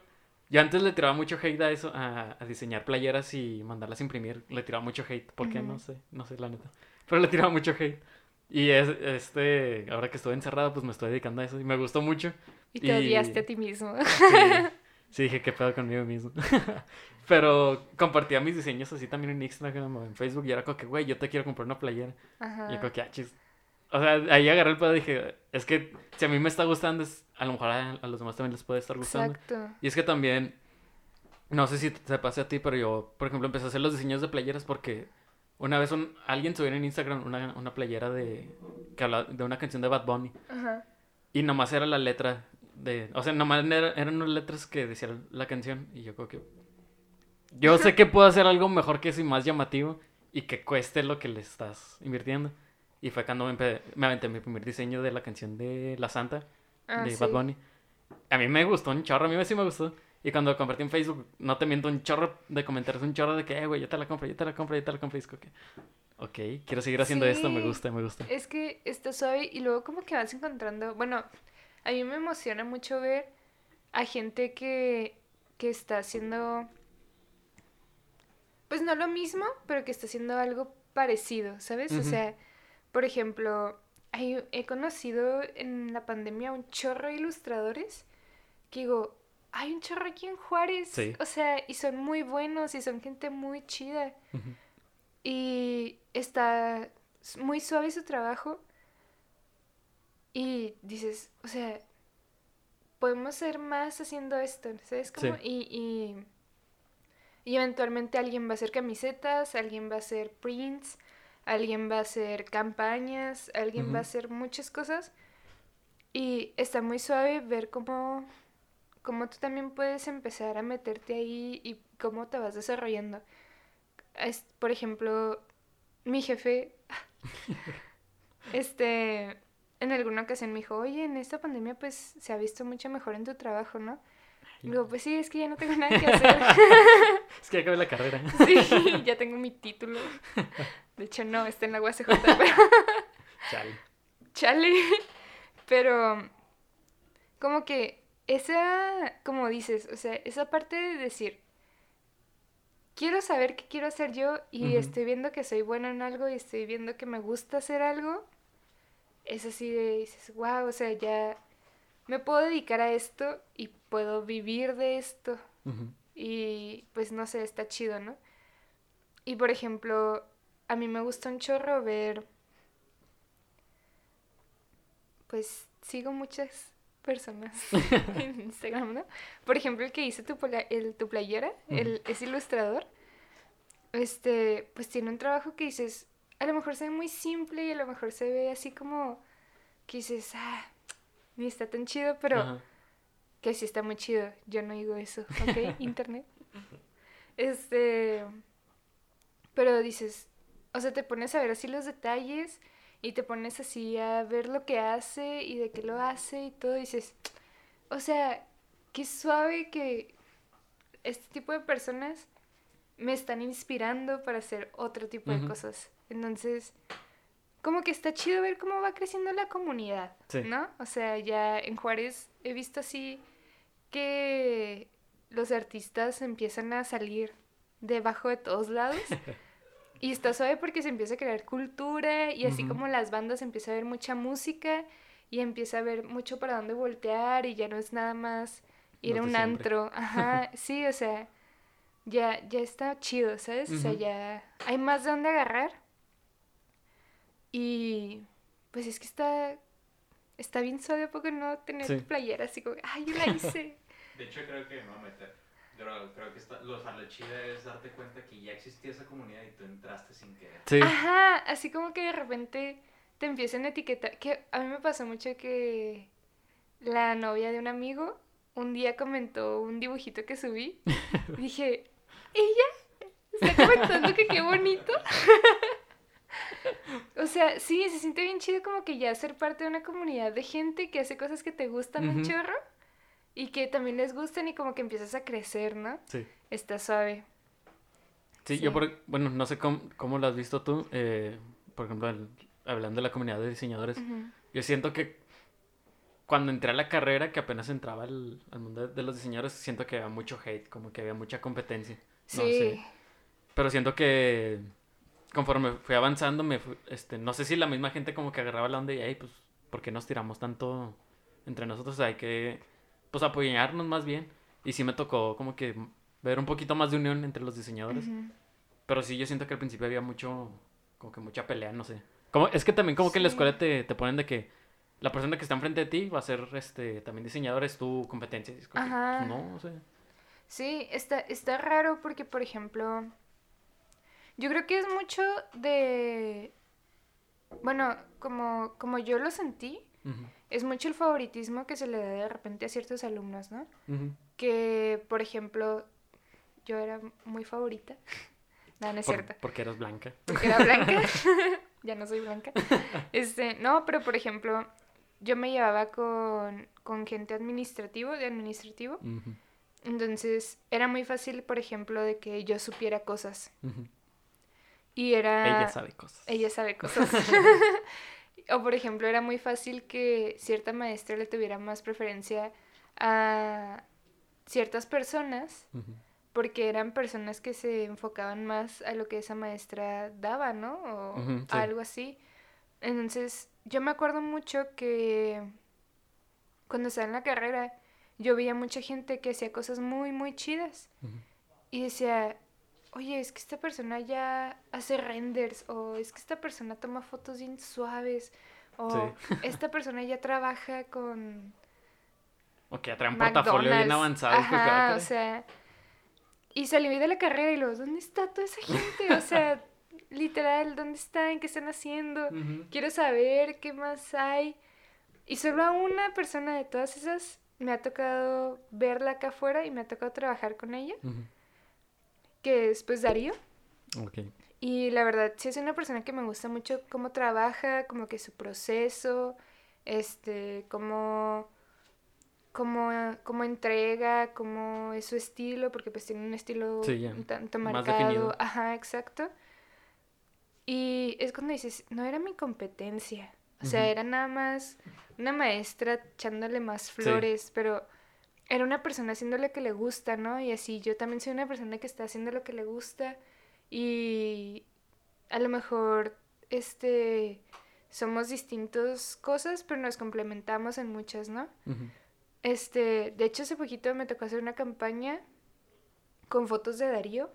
Yo antes le tiraba mucho hate a eso, a, a diseñar playeras y mandarlas a imprimir. Le tiraba mucho hate. ¿Por qué? Ujú. No sé, no sé la neta. Pero le tiraba mucho hate. Y es, este, ahora que estuve encerrado, pues me estoy dedicando a eso y me gustó mucho. Y te Y- odiaste a ti mismo. Sí, sí dije, qué pedo conmigo mismo. Pero compartía mis diseños así también en Instagram o en Facebook y era como que, güey, yo te quiero comprar una playera. Ajá. Y yo como que, ah, chis. O sea, ahí agarré el pedo y dije, es que si a mí me está gustando, es, a lo mejor a, a los demás también les puede estar gustando. Exacto. Y es que también, no sé si te pase a ti, pero yo, por ejemplo, empecé a hacer los diseños de playeras porque una vez un, alguien subió en Instagram una, una playera de, que hablaba de una canción de Bad Bunny. Ajá. Y nomás era la letra de... O sea, nomás era- eran unas letras que decían la canción. Y yo creo que... Yo sé que puedo hacer algo mejor que eso y más llamativo. Y que cueste lo que le estás invirtiendo. Y fue cuando me, me aventé mi primer diseño de la canción de La Santa. Ah, de sí. Bad Bunny. A mí me gustó un chorro. A mí sí me gustó. Y cuando lo compartí en Facebook, no te miento, un chorro de comentarios. Un chorro de que, eh, güey, yo te la compro, yo te la compro, yo te la compro. Y es como que... Ok, quiero seguir haciendo esto. Me gusta, me gusta. Es que está suave y luego como que vas encontrando, bueno, a mí me emociona mucho ver a gente que, que está haciendo, pues no lo mismo, pero que está haciendo algo parecido, ¿sabes? O sea, por ejemplo, hay- he conocido en la pandemia un chorro de ilustradores que digo, hay un chorro aquí en Juárez, Sí. o sea, y son muy buenos y son gente muy chida. Y está muy suave su trabajo. Y dices, o sea, podemos ser más haciendo esto, ¿sabes cómo? Sí. Y, y, y eventualmente alguien va a hacer camisetas, alguien va a hacer prints, alguien va a hacer campañas, alguien va a hacer muchas cosas. Y está muy suave ver cómo, cómo tú también puedes empezar a meterte ahí y cómo te vas desarrollando. Es- por ejemplo, mi jefe, este, en alguna ocasión me dijo, oye, en esta pandemia pues se ha visto mucho mejor en tu trabajo, ¿no? Digo, pues sí, es que ya no tengo nada que hacer. Es que ya acabé la carrera. sí, ya tengo mi título. De hecho, no, está en la UACJ, pero Chale. chale. Pero como que esa, como dices, o sea, esa parte de decir, quiero saber qué quiero hacer yo y estoy viendo que soy bueno en algo y estoy viendo que me gusta hacer algo, es así de, dices, wow, o sea, ya me puedo dedicar a esto y puedo vivir de esto. Y pues no sé, está chido, ¿no? Y por ejemplo, a mí me gusta un chorro ver. Pues sigo muchas personas en Instagram, ¿no? Por ejemplo, el que hizo tu, el, tu playera, el, es ilustrador. Este, pues tiene un trabajo que dices, a lo mejor se ve muy simple y a lo mejor se ve así como que dices, ah, ni está tan chido, pero. Que sí está muy chido. Yo no digo eso, ¿ok? Internet. Este. Pero dices, o sea, te pones a ver así los detalles y te pones así a ver lo que hace y de qué lo hace y todo. Y dices, o sea, qué suave que este tipo de personas me están inspirando para hacer otro tipo de cosas. Entonces, como que está chido ver cómo va creciendo la comunidad, Sí. ¿no? O sea, ya en Juárez he visto así que los artistas empiezan a salir debajo de todos lados. Y está suave porque se empieza a crear cultura y así como las bandas empieza a haber mucha música y empieza a haber mucho para dónde voltear y ya no es nada más ir a un siempre. antro. Ajá, sí, o sea, ya, ya está chido, ¿sabes? O sea, ya hay más de dónde agarrar. Y pues es que está, está bien suave, ¿a poco no tener Sí. tu playera así como, ay, yo la hice. De hecho, creo que me voy a meter. Pero creo que está, lo, o sea, lo chido es darte cuenta que ya existía esa comunidad y tú entraste sin querer. Sí. Ajá, así como que de repente te empiezan a etiquetar. Que a mí me pasó mucho que la novia de un amigo un día comentó un dibujito que subí. dije, ¿ella? ¿Está comentando que qué bonito? o sea, sí, se siente bien chido como que ya ser parte de una comunidad de gente que hace cosas que te gustan un chorro y que también les gustan y como que empiezas a crecer, ¿no? Sí. Está suave. Sí, Sí. yo por, bueno, no sé cómo, cómo lo has visto tú, eh, por ejemplo, el- hablando de la comunidad de diseñadores, yo siento que cuando entré a la carrera, que apenas entraba al, al mundo de, de los diseñadores, siento que había mucho hate, como que había mucha competencia. Sí. No sé. Pero siento que conforme fui avanzando, me fu- este, no sé si la misma gente como que agarraba la onda y, hey, pues, ¿por qué nos tiramos tanto entre nosotros? Hay que, pues, apoyarnos más bien. Y sí me tocó como que ver un poquito más de unión entre los diseñadores. Pero sí, yo siento que al principio había mucho, como que mucha pelea, no sé. Como, es que también como que en la escuela te, te ponen de que la persona que está enfrente de ti va a ser este, también diseñador, es tu competencia. Es como que, Ajá. pues, no, o sea. Sí, está, está raro porque, por ejemplo, yo creo que es mucho de, bueno, como, como yo lo sentí, ujú, es mucho el favoritismo que se le da de repente a ciertos alumnos, ¿no? Que, por ejemplo, yo era muy favorita. No, no es Por- cierto. porque eras blanca. Porque era blanca. ya no soy blanca. Este, no, pero por ejemplo, yo me llevaba con, con gente administrativo, de administrativo. Entonces, era muy fácil, por ejemplo, de que yo supiera cosas. Y era... Ella sabe cosas. Ella sabe cosas. O, por ejemplo, era muy fácil que cierta maestra le tuviera más preferencia a ciertas personas porque eran personas que se enfocaban más a lo que esa maestra daba, ¿no? O sí. algo así. Entonces, yo me acuerdo mucho que cuando estaba en la carrera, yo veía mucha gente que hacía cosas muy, muy chidas. Y decía, oye, es que esta persona ya hace renders, o es que esta persona toma fotos bien suaves, o Sí. esta persona ya trabaja con O que ya traen portafolio bien avanzado. Ajá, o sea, y salí de la carrera y luego, ¿dónde está toda esa gente? O sea, literal, ¿dónde están? ¿Qué están haciendo? Quiero saber qué más hay. Y solo a una persona de todas esas me ha tocado verla acá afuera y me ha tocado trabajar con ella, Ujú. Que es pues Darío. Ok. Y la verdad, sí es una persona que me gusta mucho cómo trabaja, como que su proceso, este, cómo, cómo, cómo entrega, cómo es su estilo, porque pues tiene un estilo Sí, un tanto más marcado. definido. Ajá, exacto. Y es cuando dices, no era mi competencia. O sea, era nada más una maestra echándole más flores, pero era una persona haciendo lo que le gusta, ¿no? Y así yo también soy una persona que está haciendo lo que le gusta y a lo mejor este somos distintas cosas, pero nos complementamos en muchas, ¿no? Ujú. Este, de hecho hace poquito me tocó hacer una campaña con fotos de Darío.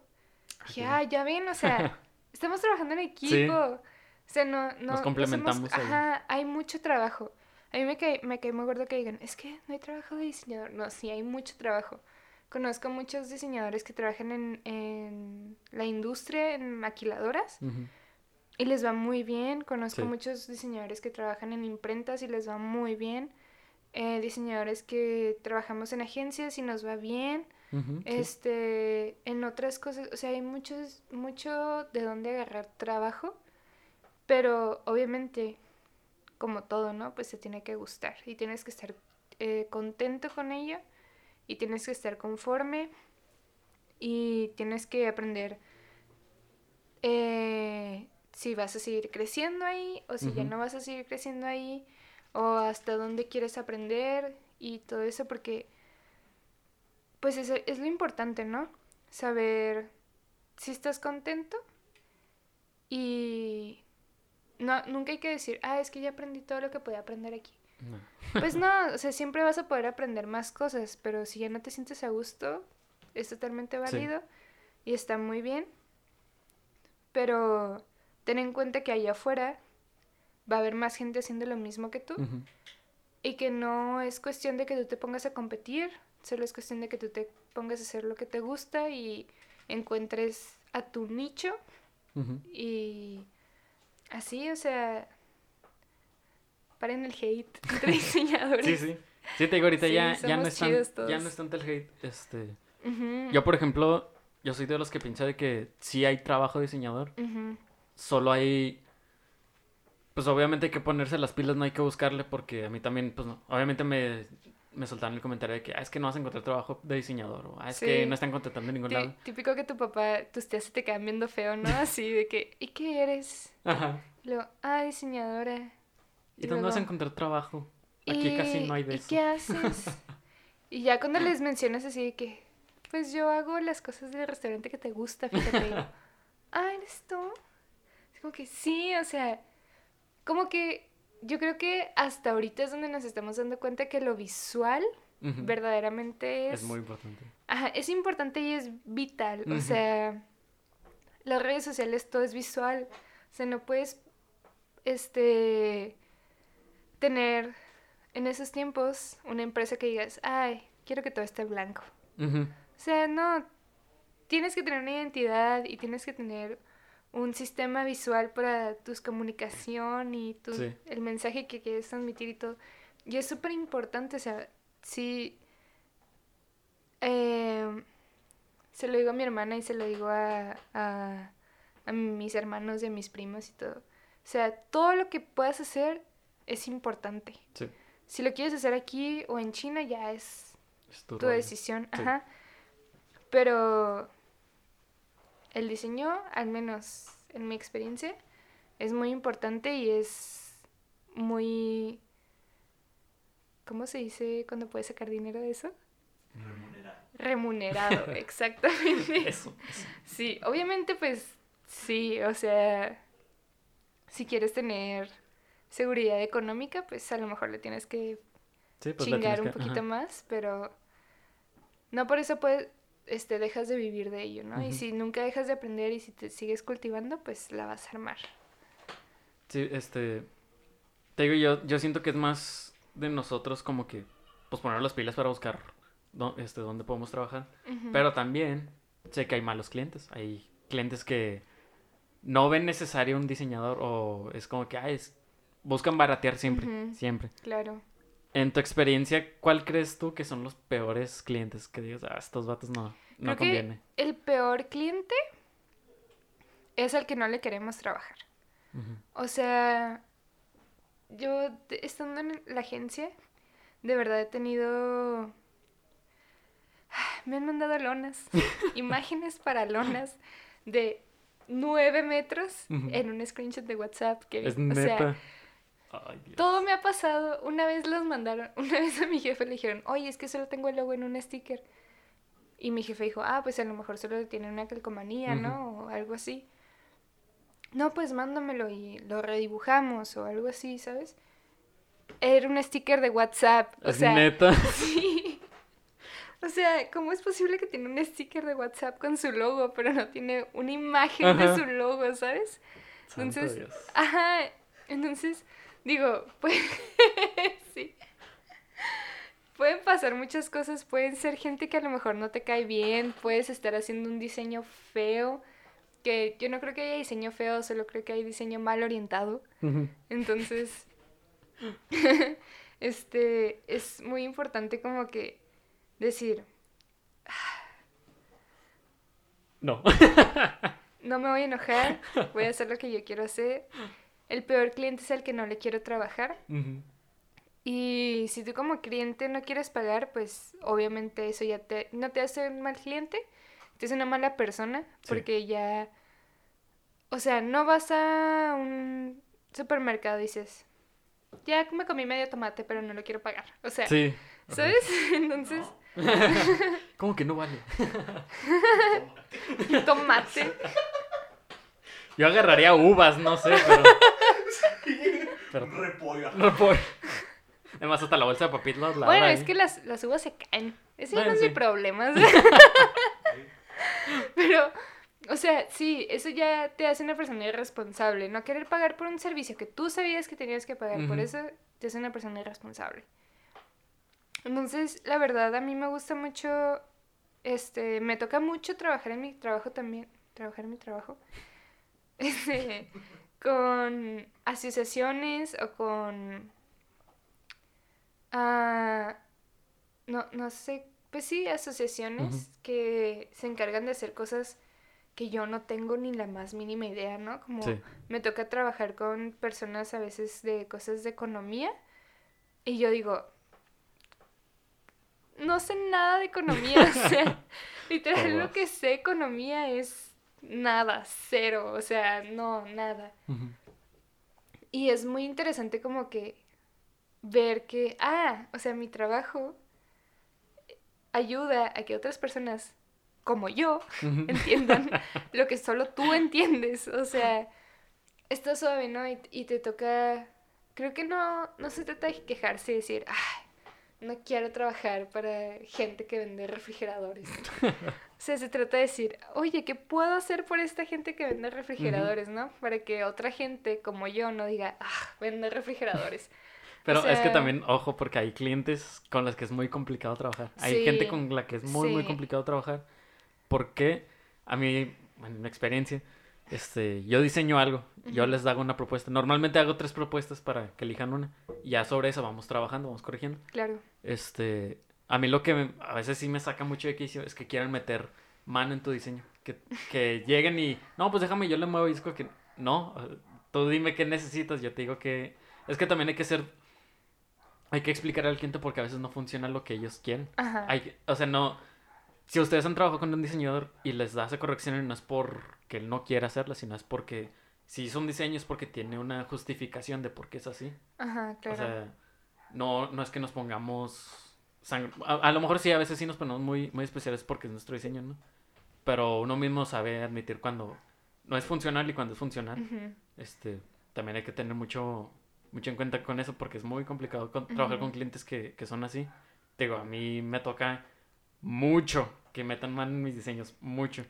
Dije, bien. ah, ya ven, o sea, estamos trabajando en equipo. O sea, no, no, no somos- complementamos ahí. Ajá, hay mucho trabajo. A mí me cae, me cae muy gordo que digan, es que no hay trabajo de diseñador. No, sí, hay mucho trabajo. Conozco muchos diseñadores que trabajan en, en la industria, en maquiladoras, y les va muy bien. Conozco Sí. muchos diseñadores que trabajan en imprentas y les va muy bien. Eh, diseñadores que trabajamos en agencias y nos va bien. Este, en otras cosas, o sea, hay muchos, mucho de dónde agarrar trabajo, pero obviamente, como todo, ¿no? Pues te tiene que gustar y tienes que estar eh, contento con ello y tienes que estar conforme y tienes que aprender eh, si vas a seguir creciendo ahí o si ya no vas a seguir creciendo ahí o hasta dónde quieres aprender y todo eso porque pues eso es lo importante, ¿no? Saber si estás contento y no, nunca hay que decir, ah, es que ya aprendí todo lo que podía aprender aquí. No. Pues no, o sea, siempre vas a poder aprender más cosas, pero si ya no te sientes a gusto, es totalmente válido y está muy bien. Pero ten en cuenta que allá afuera va a haber más gente haciendo lo mismo que tú y que no es cuestión de que tú te pongas a competir, solo es cuestión de que tú te pongas a hacer lo que te gusta y encuentres a tu nicho y así, o sea, paren el hate entre diseñadores. Sí, sí. Sí, te digo, ahorita Sí, ya, ya, no somos es tan- chidos ya no es tanto el hate. Este... Yo, por ejemplo, yo soy de los que piensa de que sí hay trabajo de diseñador, solo hay... Pues obviamente hay que ponerse las pilas, no hay que buscarle, porque a mí también, pues no. Obviamente me, me soltaron el comentario de que, ah, es que no vas a encontrar trabajo de diseñador, o ah, es que Sí. no están contratando en ningún Tí- lado. Típico que tu papá, tus tías se te quedan viendo feo, ¿no? Así de que, ¿y qué eres? Ajá. Y luego, ah, diseñadora. ¿Y dónde vas a encontrar trabajo? Aquí casi no hay de ¿y eso. qué haces? y ya cuando les mencionas así de que, pues yo hago las cosas del restaurante que te gusta, fíjate. ah, ¿eres tú? Es como que sí, o sea, como que yo creo que hasta ahorita es donde nos estamos dando cuenta que lo visual verdaderamente es... Es muy importante. Ajá, es importante y es vital. O sea, las redes sociales todo es visual. O sea, no puedes este tener en esos tiempos una empresa que digas, ay, quiero que todo esté blanco. O sea, no. Tienes que tener una identidad y tienes que tener un sistema visual para tu comunicación y tu, Sí. el mensaje que quieres transmitir y todo. Y es súper importante, o sea, sí. eh, se lo digo a mi hermana y se lo digo a, a, a mis hermanos y a mis primos y todo. O sea, todo lo que puedas hacer es importante. Sí. Si lo quieres hacer aquí o en China ya es Es tu decisión, Sí. ajá. Pero el diseño, al menos en mi experiencia, es muy importante y es muy... ¿Cómo se dice cuando puedes sacar dinero de eso? Remunerado. Remunerado, exactamente. Eso, eso. Sí, obviamente pues sí, o sea, si quieres tener seguridad económica, pues a lo mejor le tienes que Sí, pues chingar tienes un que- poquito ajá. más, pero no por eso puedes, este, dejas de vivir de ello, ¿no? Y si nunca dejas de aprender y si te sigues cultivando, pues la vas a armar. Sí, este. Te digo, yo, yo siento que es más de nosotros como que pues poner las pilas para buscar dó- este, dónde podemos trabajar. Pero también sé que hay malos clientes. Hay clientes que no ven necesario un diseñador o es como que ah, es- buscan baratear siempre, siempre. Claro. En tu experiencia, ¿cuál crees tú que son los peores clientes que digas, ah, estos vatos no, no Creo conviene? que el peor cliente es el que no le queremos trabajar. O sea, yo estando en la agencia, de verdad he tenido... Me han mandado lonas, imágenes para lonas de 9 metros en un screenshot de WhatsApp. Que, Es o neta. sea, Ay, Dios. todo me ha pasado. Una vez los mandaron, una vez a mi jefe le dijeron, oye, es que solo tengo el logo en un sticker. Y mi jefe dijo, ah, pues a lo mejor solo tiene una calcomanía, ¿no? O algo así. No, pues mándamelo y lo redibujamos o algo así, ¿sabes? Era un sticker de WhatsApp. O sea, neta. sí. O sea, ¿cómo es posible que tiene un sticker de WhatsApp con su logo, pero no tiene una imagen Ajá. de su logo, ¿sabes? Santo Entonces, Dios. Ajá, entonces, digo, pues, sí. Pueden pasar muchas cosas, pueden ser gente que a lo mejor no te cae bien, puedes estar haciendo un diseño feo, que yo no creo que haya diseño feo, solo creo que hay diseño mal orientado. Entonces, este, es muy importante como que decir, No. no me voy a enojar, voy a hacer lo que yo quiero hacer. El peor cliente es el que no le quiero trabajar. Y si tú como cliente no quieres pagar, pues obviamente eso ya te, no te hace un mal cliente, te hace una mala persona, Sí. porque ya, o sea, no vas a un supermercado y dices, ya me comí medio tomate, pero no lo quiero pagar. O sea, Sí. ¿sabes? Entonces, ¿Cómo que no vale? tomate. Yo agarraría uvas, no sé, pero. Pero Un repollo. no puedo. Además, hasta la bolsa de papitas la Bueno, habrá es que las, las uvas se caen. Ese Bueno, no es mi sí. problema. Pero, o sea, sí, eso ya te hace una persona irresponsable. No querer pagar por un servicio que tú sabías que tenías que pagar. Por eso te hace una persona irresponsable. Entonces, la verdad, a mí me gusta mucho. Este, me toca mucho trabajar en mi trabajo también. Trabajar en mi trabajo. Este, con asociaciones o con. ah, no, no sé. Pues sí, asociaciones que se encargan de hacer cosas que yo no tengo ni la más mínima idea, ¿no? Como Sí. me toca trabajar con personas a veces de cosas de economía y yo digo, no sé nada de economía, o sea, literal lo que sé economía es nada, cero, o sea, no, nada. Y es muy interesante como que ver que, ah, o sea, mi trabajo ayuda a que otras personas como yo entiendan lo que solo tú entiendes. O sea, está suave, ¿no? Y, y te toca, creo que no, no se trata de quejarse y decir, ay, no quiero trabajar para gente que vende refrigeradores. O sea, se trata de decir, oye, ¿qué puedo hacer por esta gente que vende refrigeradores, no? Para que otra gente como yo no diga, ah, vende refrigeradores. Pero es que también, ojo, porque hay clientes con los que es muy complicado trabajar. Hay Sí, gente con la que es muy, muy complicado trabajar. Porque a mí, en mi experiencia, este, yo diseño algo, yo les hago una propuesta. Normalmente hago tres propuestas para que elijan una. Y ya sobre eso vamos trabajando, vamos corrigiendo. Claro. Este, a mí lo que me- a veces sí me saca mucho de quicio es que quieran meter mano en tu diseño. Que, que lleguen y, no, pues déjame, yo le muevo como que, no, tú dime qué necesitas, yo te digo que... Es que también hay que ser... Hay que explicar al cliente porque a veces no funciona lo que ellos quieren. Ajá. Hay, o sea, no... Si ustedes han trabajado con un diseñador y les da esa corrección, no es porque él no quiera hacerla, sino es porque si hizo un diseño es porque tiene una justificación de por qué es así. Ajá, claro. O sea, no, no es que nos pongamos sang- A, a lo mejor sí, a veces sí nos ponemos muy, muy especiales porque es nuestro diseño, ¿no? Pero uno mismo sabe admitir cuando no es funcional y cuando es funcional. Ujú. Este, también hay que tener mucho, mucho en cuenta con eso porque es muy complicado con- trabajar Ujú. con clientes que, que son así. Te Digo, a mí me toca mucho que metan mano en mis diseños, mucho.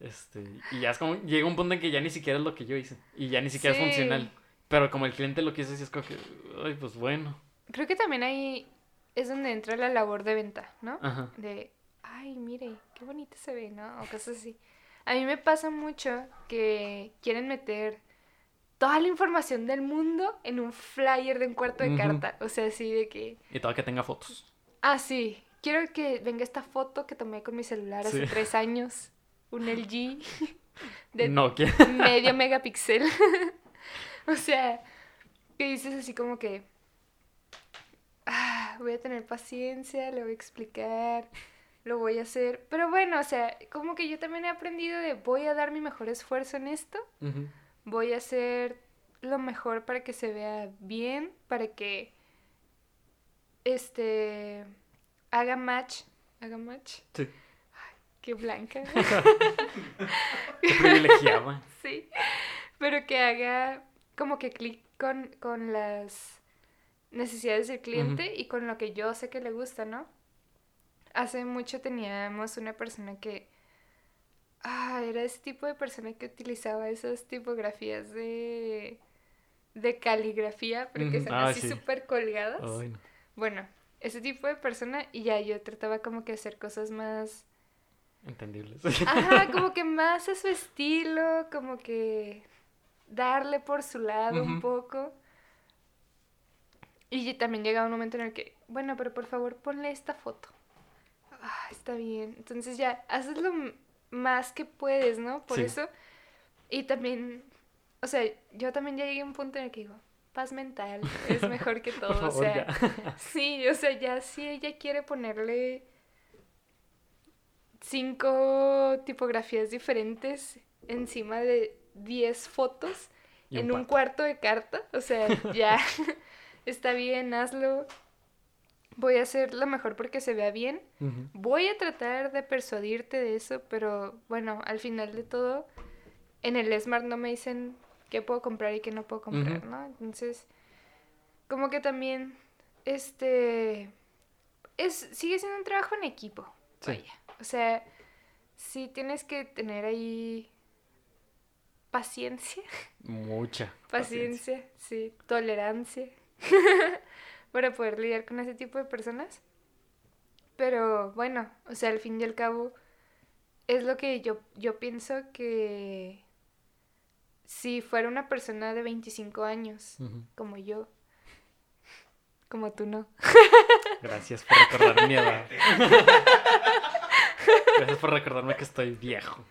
Este, y ya es como, llega un punto en que ya ni siquiera es lo que yo hice y ya ni siquiera Sí. es funcional. Pero como el cliente lo quiso, sí es como que, ay, pues bueno. Creo que también ahí es donde entra la labor de venta, ¿no? Ajá. De, ay, mire, qué bonito se ve, ¿no? O cosas así. A mí me pasa mucho que quieren meter toda la información del mundo en un flyer de un cuarto de carta. O sea, así de que, Y todo que tenga fotos. ah, sí, quiero que venga esta foto que tomé con mi celular hace Sí. tres años. Un LG de No, que... medio megapíxel. o sea, que dices así como que, ah, voy a tener paciencia, le voy a explicar, lo voy a hacer. Pero bueno, o sea, como que yo también he aprendido de voy a dar mi mejor esfuerzo en esto, voy a hacer lo mejor para que se vea bien, para que, este, haga match, haga match. Sí. Qué blanca. Qué privilegiaba. Sí, pero que haga como que clic con, con las necesidades del cliente y con lo que yo sé que le gusta, ¿no? Hace mucho teníamos una persona que... Ah, era ese tipo de persona que utilizaba esas tipografías de... de caligrafía, pero que son Ah, así sí. súper colgadas. No. Bueno, ese tipo de persona y ya yo trataba como que hacer cosas más... Entendibles. Ajá, como que más a su estilo, como que darle por su lado un poco. Y también llega un momento en el que, bueno, pero por favor ponle esta foto. Ah, está bien. Entonces ya, haces lo más que puedes, ¿no? Por Sí. eso. Y también, o sea, yo también ya llegué a un punto en el que digo, paz mental, es mejor que todo. O sea. Sí, o sea, ya si ella quiere ponerle cinco tipografías diferentes encima de 10 fotos Y en un cuarto de carta, o sea, ya está bien, hazlo. Voy a hacer lo mejor porque se vea bien. Voy a tratar de persuadirte de eso, pero bueno, al final de todo, en el Smart no me dicen qué puedo comprar y qué no puedo comprar. ¿no? Entonces, como que también, este, es, sigue siendo un trabajo en equipo, Sí. vaya. O sea, sí tienes que tener ahí paciencia, Mucha. paciencia, sí, tolerancia, para poder lidiar con ese tipo de personas. Pero bueno, o sea, al fin y al cabo, es lo que yo, yo pienso que si fuera una persona de 25 años, como yo, como tú no, Gracias por recordar mi edad. Gracias por recordarme que estoy viejo.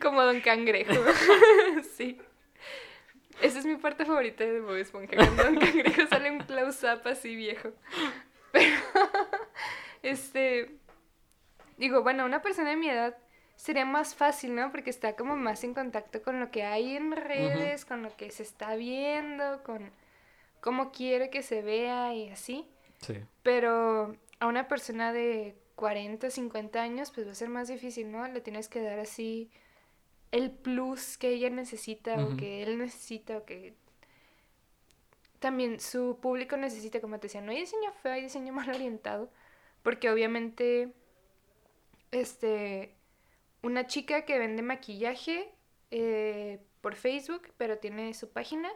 como Don Cangrejo, sí. Esa es mi parte favorita de Bob Esponja, cuando Don Cangrejo sale un close-up así viejo. Pero, este, digo, bueno, una persona de mi edad sería más fácil, ¿no? Porque está como más en contacto con lo que hay en redes, con lo que se está viendo, con, cómo quiere que se vea y así. Sí. Pero a una persona de 40, 50 años, pues va a ser más difícil, ¿no? Le tienes que dar así el plus que ella necesita o que él necesita o que también su público necesita, como te decía, no hay diseño feo, hay diseño mal orientado, porque obviamente, este, una chica que vende maquillaje eh, por Facebook, pero tiene su página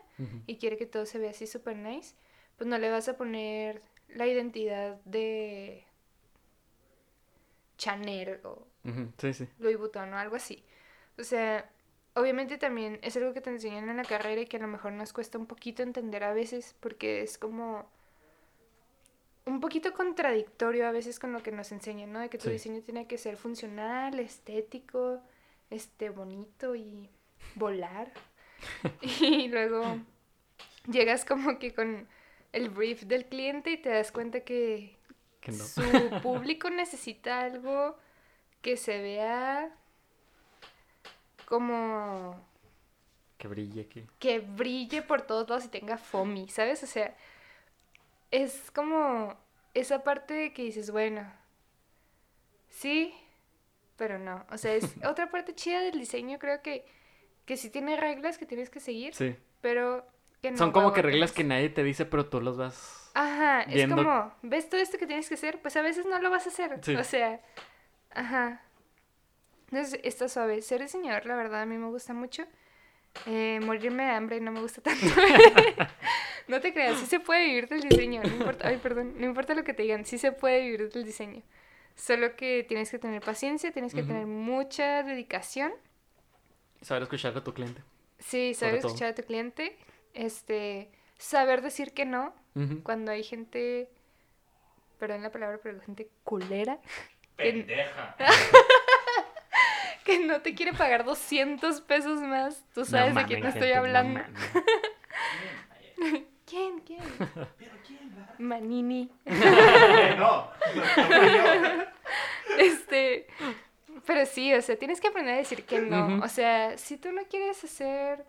y quiere que todo se vea así super nice, pues no le vas a poner la identidad de Chanel o Ujú, Sí, sí. Louis Vuitton o algo así. O sea, obviamente también es algo que te enseñan en la carrera y que a lo mejor nos cuesta un poquito entender a veces porque es como un poquito contradictorio a veces con lo que nos enseñan, ¿no? De que tu Sí. diseño tiene que ser funcional, estético, este bonito y volar. y luego llegas como que con el brief del cliente y te das cuenta que Que no. su público necesita algo que se vea como Que brille aquí. que brille por todos lados y tenga foamy, ¿sabes? O sea, es como esa parte de que dices, bueno, sí, pero no. O sea, es otra parte chida del diseño, creo que, que sí tiene reglas que tienes que seguir, Sí. pero que no Son como que reglas que nadie te dice, pero tú los vas. Ajá, viendo- es como, ¿ves todo esto que tienes que hacer? Pues a veces no lo vas a hacer. Sí. O sea, ajá. Entonces, está suave. Ser diseñador, la verdad, a mí me gusta mucho. Eh, morirme de hambre no me gusta tanto. no te creas, sí se puede vivir del diseño. No importa, ay, perdón, no importa lo que te digan, sí se puede vivir del diseño. Solo que tienes que tener paciencia, tienes que tener mucha dedicación. Saber escuchar a tu cliente. Sí, saber Sobre todo. escuchar a tu cliente. Este, saber decir que no. Cuando hay gente, perdón la palabra, pero gente culera, Pendeja. que no te quiere pagar 200 pesos más, tú sabes No de quién estoy gente, hablando. ¿Quién? ¿Quién? ¿Pero quién? va? Manini. No. Este, pero sí, o sea, tienes que aprender a decir que no. O sea, si tú no quieres hacer,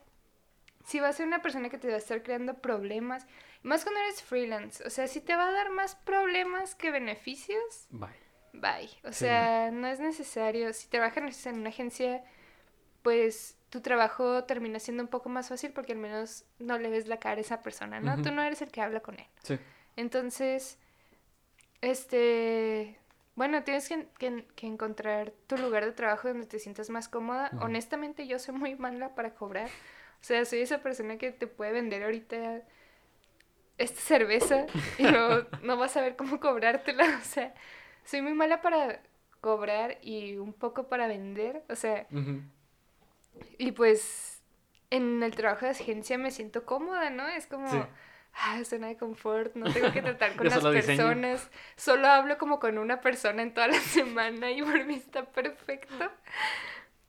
si vas a ser una persona que te va a estar creando problemas, más cuando eres freelance, o sea, si te va a dar más problemas que beneficios, Bye. Bye. O Sí. sea, no es necesario. Si trabajas en una agencia, pues tu trabajo termina siendo un poco más fácil porque al menos no le ves la cara a esa persona, ¿no? Tú no eres el que habla con él. Sí. Entonces, este, bueno, tienes que, que- que encontrar tu lugar de trabajo donde te sientas más cómoda. Honestamente, yo soy muy mala para cobrar. O sea, soy esa persona que te puede vender ahorita esta cerveza y luego no vas a ver cómo cobrártela. O sea, soy muy mala para cobrar y un poco para vender. O sea, y pues en el trabajo de agencia me siento cómoda, ¿no? Es como, Sí. ah, zona de confort, no tengo que tratar con las solo diseño. personas, solo hablo como con una persona en toda la semana y por mí está perfecto.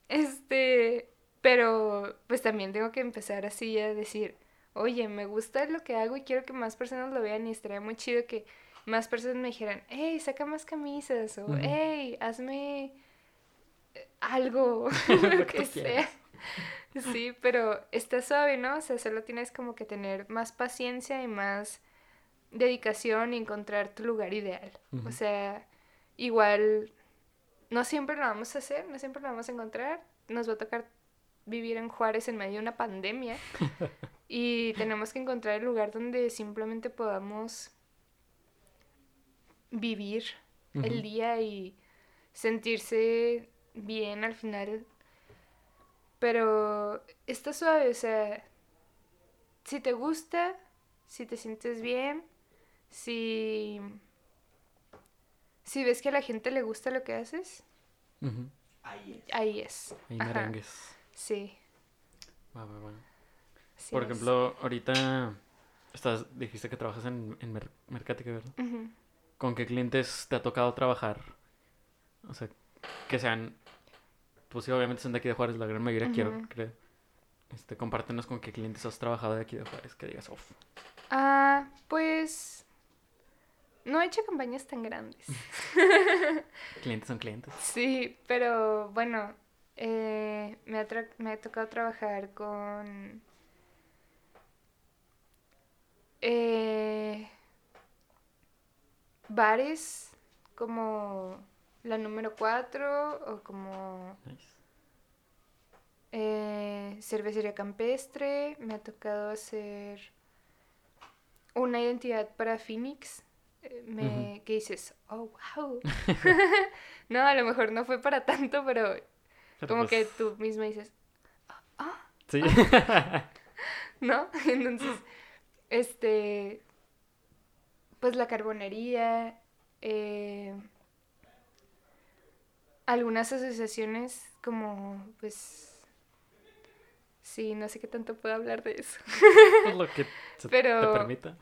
Este, pero pues también tengo que empezar así a decir, oye, me gusta lo que hago y quiero que más personas lo vean y estaría muy chido que más personas me dijeran, hey, saca más camisas o hey, hazme eh, algo, Lo que sea. Sí, pero está suave, ¿no? O sea, solo tienes como que tener más paciencia y más dedicación y encontrar tu lugar ideal. O sea, igual no siempre lo vamos a hacer, no siempre lo vamos a encontrar. Nos va a tocar vivir en Juárez en medio de una pandemia y tenemos que encontrar el lugar donde simplemente podamos vivir el día y sentirse bien al final. Pero está suave, o sea, si te gusta, si te sientes bien, si, si ves que a la gente le gusta lo que haces. Ahí es. ahí es. Ahí merengues. Sí. Va, va, va. sí Por es. ejemplo, ahorita estás, dijiste que trabajas en, en Mer- Mercatica, ¿verdad? Ujú. ¿Con qué clientes te ha tocado trabajar? O sea, que sean, pues sí, obviamente son de aquí de Juárez, la gran mayoría quiero, creo. Este, compártenos con qué clientes has trabajado de aquí de Juárez, que digas, uff. Ah, pues no he hecho campañas tan grandes. Clientes son clientes. Sí, pero bueno, eh, me, ha me ha tocado trabajar con Eh, bares como la número 4 o como Nice. eh, cervecería campestre. Me ha tocado hacer una identidad para Phoenix. eh, me, Que dices, oh, wow. no, a lo mejor no fue para tanto, pero Pero como que pues, tú misma dices, Sí. ¿no? Entonces, este, pues la carbonería, eh, algunas asociaciones como, pues, sí, no sé qué tanto puedo hablar de eso. Pues lo que se Pero- te permita.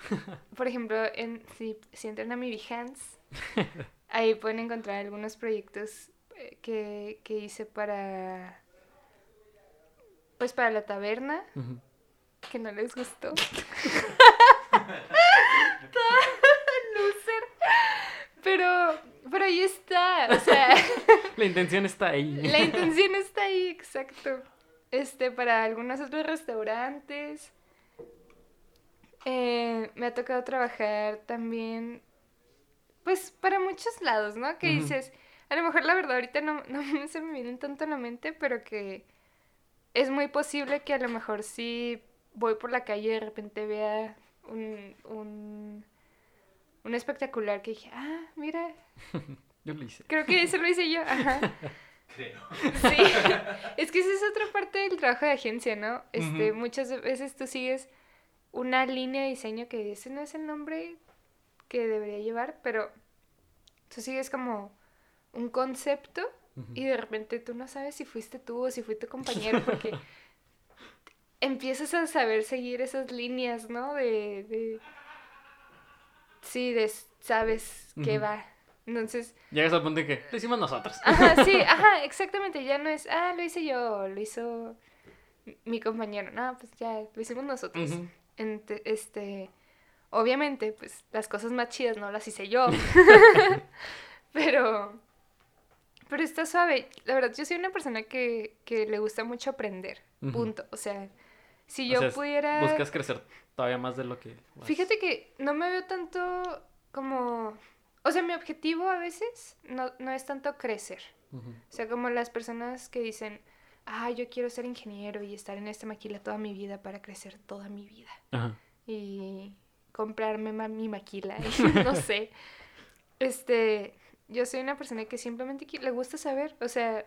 Por ejemplo, en, si, si entran a mi Behance, ahí pueden encontrar algunos proyectos eh, que, que hice para, pues, para la taberna, que no les gustó. Pero, pero ahí está. O sea, La intención está ahí. la intención está ahí, exacto. Este, para algunos otros restaurantes. Eh, me ha tocado trabajar también, pues, para muchos lados, ¿no? Que dices, a lo mejor la verdad ahorita no, no se me vienen tanto a la mente, pero que es muy posible que a lo mejor sí voy por la calle y de repente vea un, un, un espectacular que dije, ah, mira, Yo lo hice. creo que eso lo hice yo, ajá. Creo. Sí, es que esa es otra parte del trabajo de agencia, ¿no? Este, muchas veces tú sigues una línea de diseño que ese no es el nombre que debería llevar, pero tú sigues como un concepto y de repente tú no sabes si fuiste tú o si fue tu compañero porque empiezas a saber seguir esas líneas, ¿no? De, de... Sí, de sabes Ujú. va. Entonces, Llegas al punto en que lo hicimos nosotros. Ajá, sí, ajá, exactamente. Ya no es, ah, lo hice yo, lo hizo mi compañero. No, pues ya, lo hicimos nosotros. Ujú. Ente- este, obviamente, pues las cosas más chidas no las hice yo. pero, pero está suave. La verdad, yo soy una persona que, que le gusta mucho aprender. Punto. O sea, si O yo sea, pudiera. Buscas crecer todavía más de lo que. Fíjate que no me veo tanto como... O sea, mi objetivo a veces no, no es tanto crecer. O sea, como las personas que dicen, ah, yo quiero ser ingeniero y estar en esta maquila toda mi vida para crecer toda mi vida. Ajá. Y comprarme ma- mi maquila, no sé. Este, yo soy una persona que simplemente le gusta saber. O sea,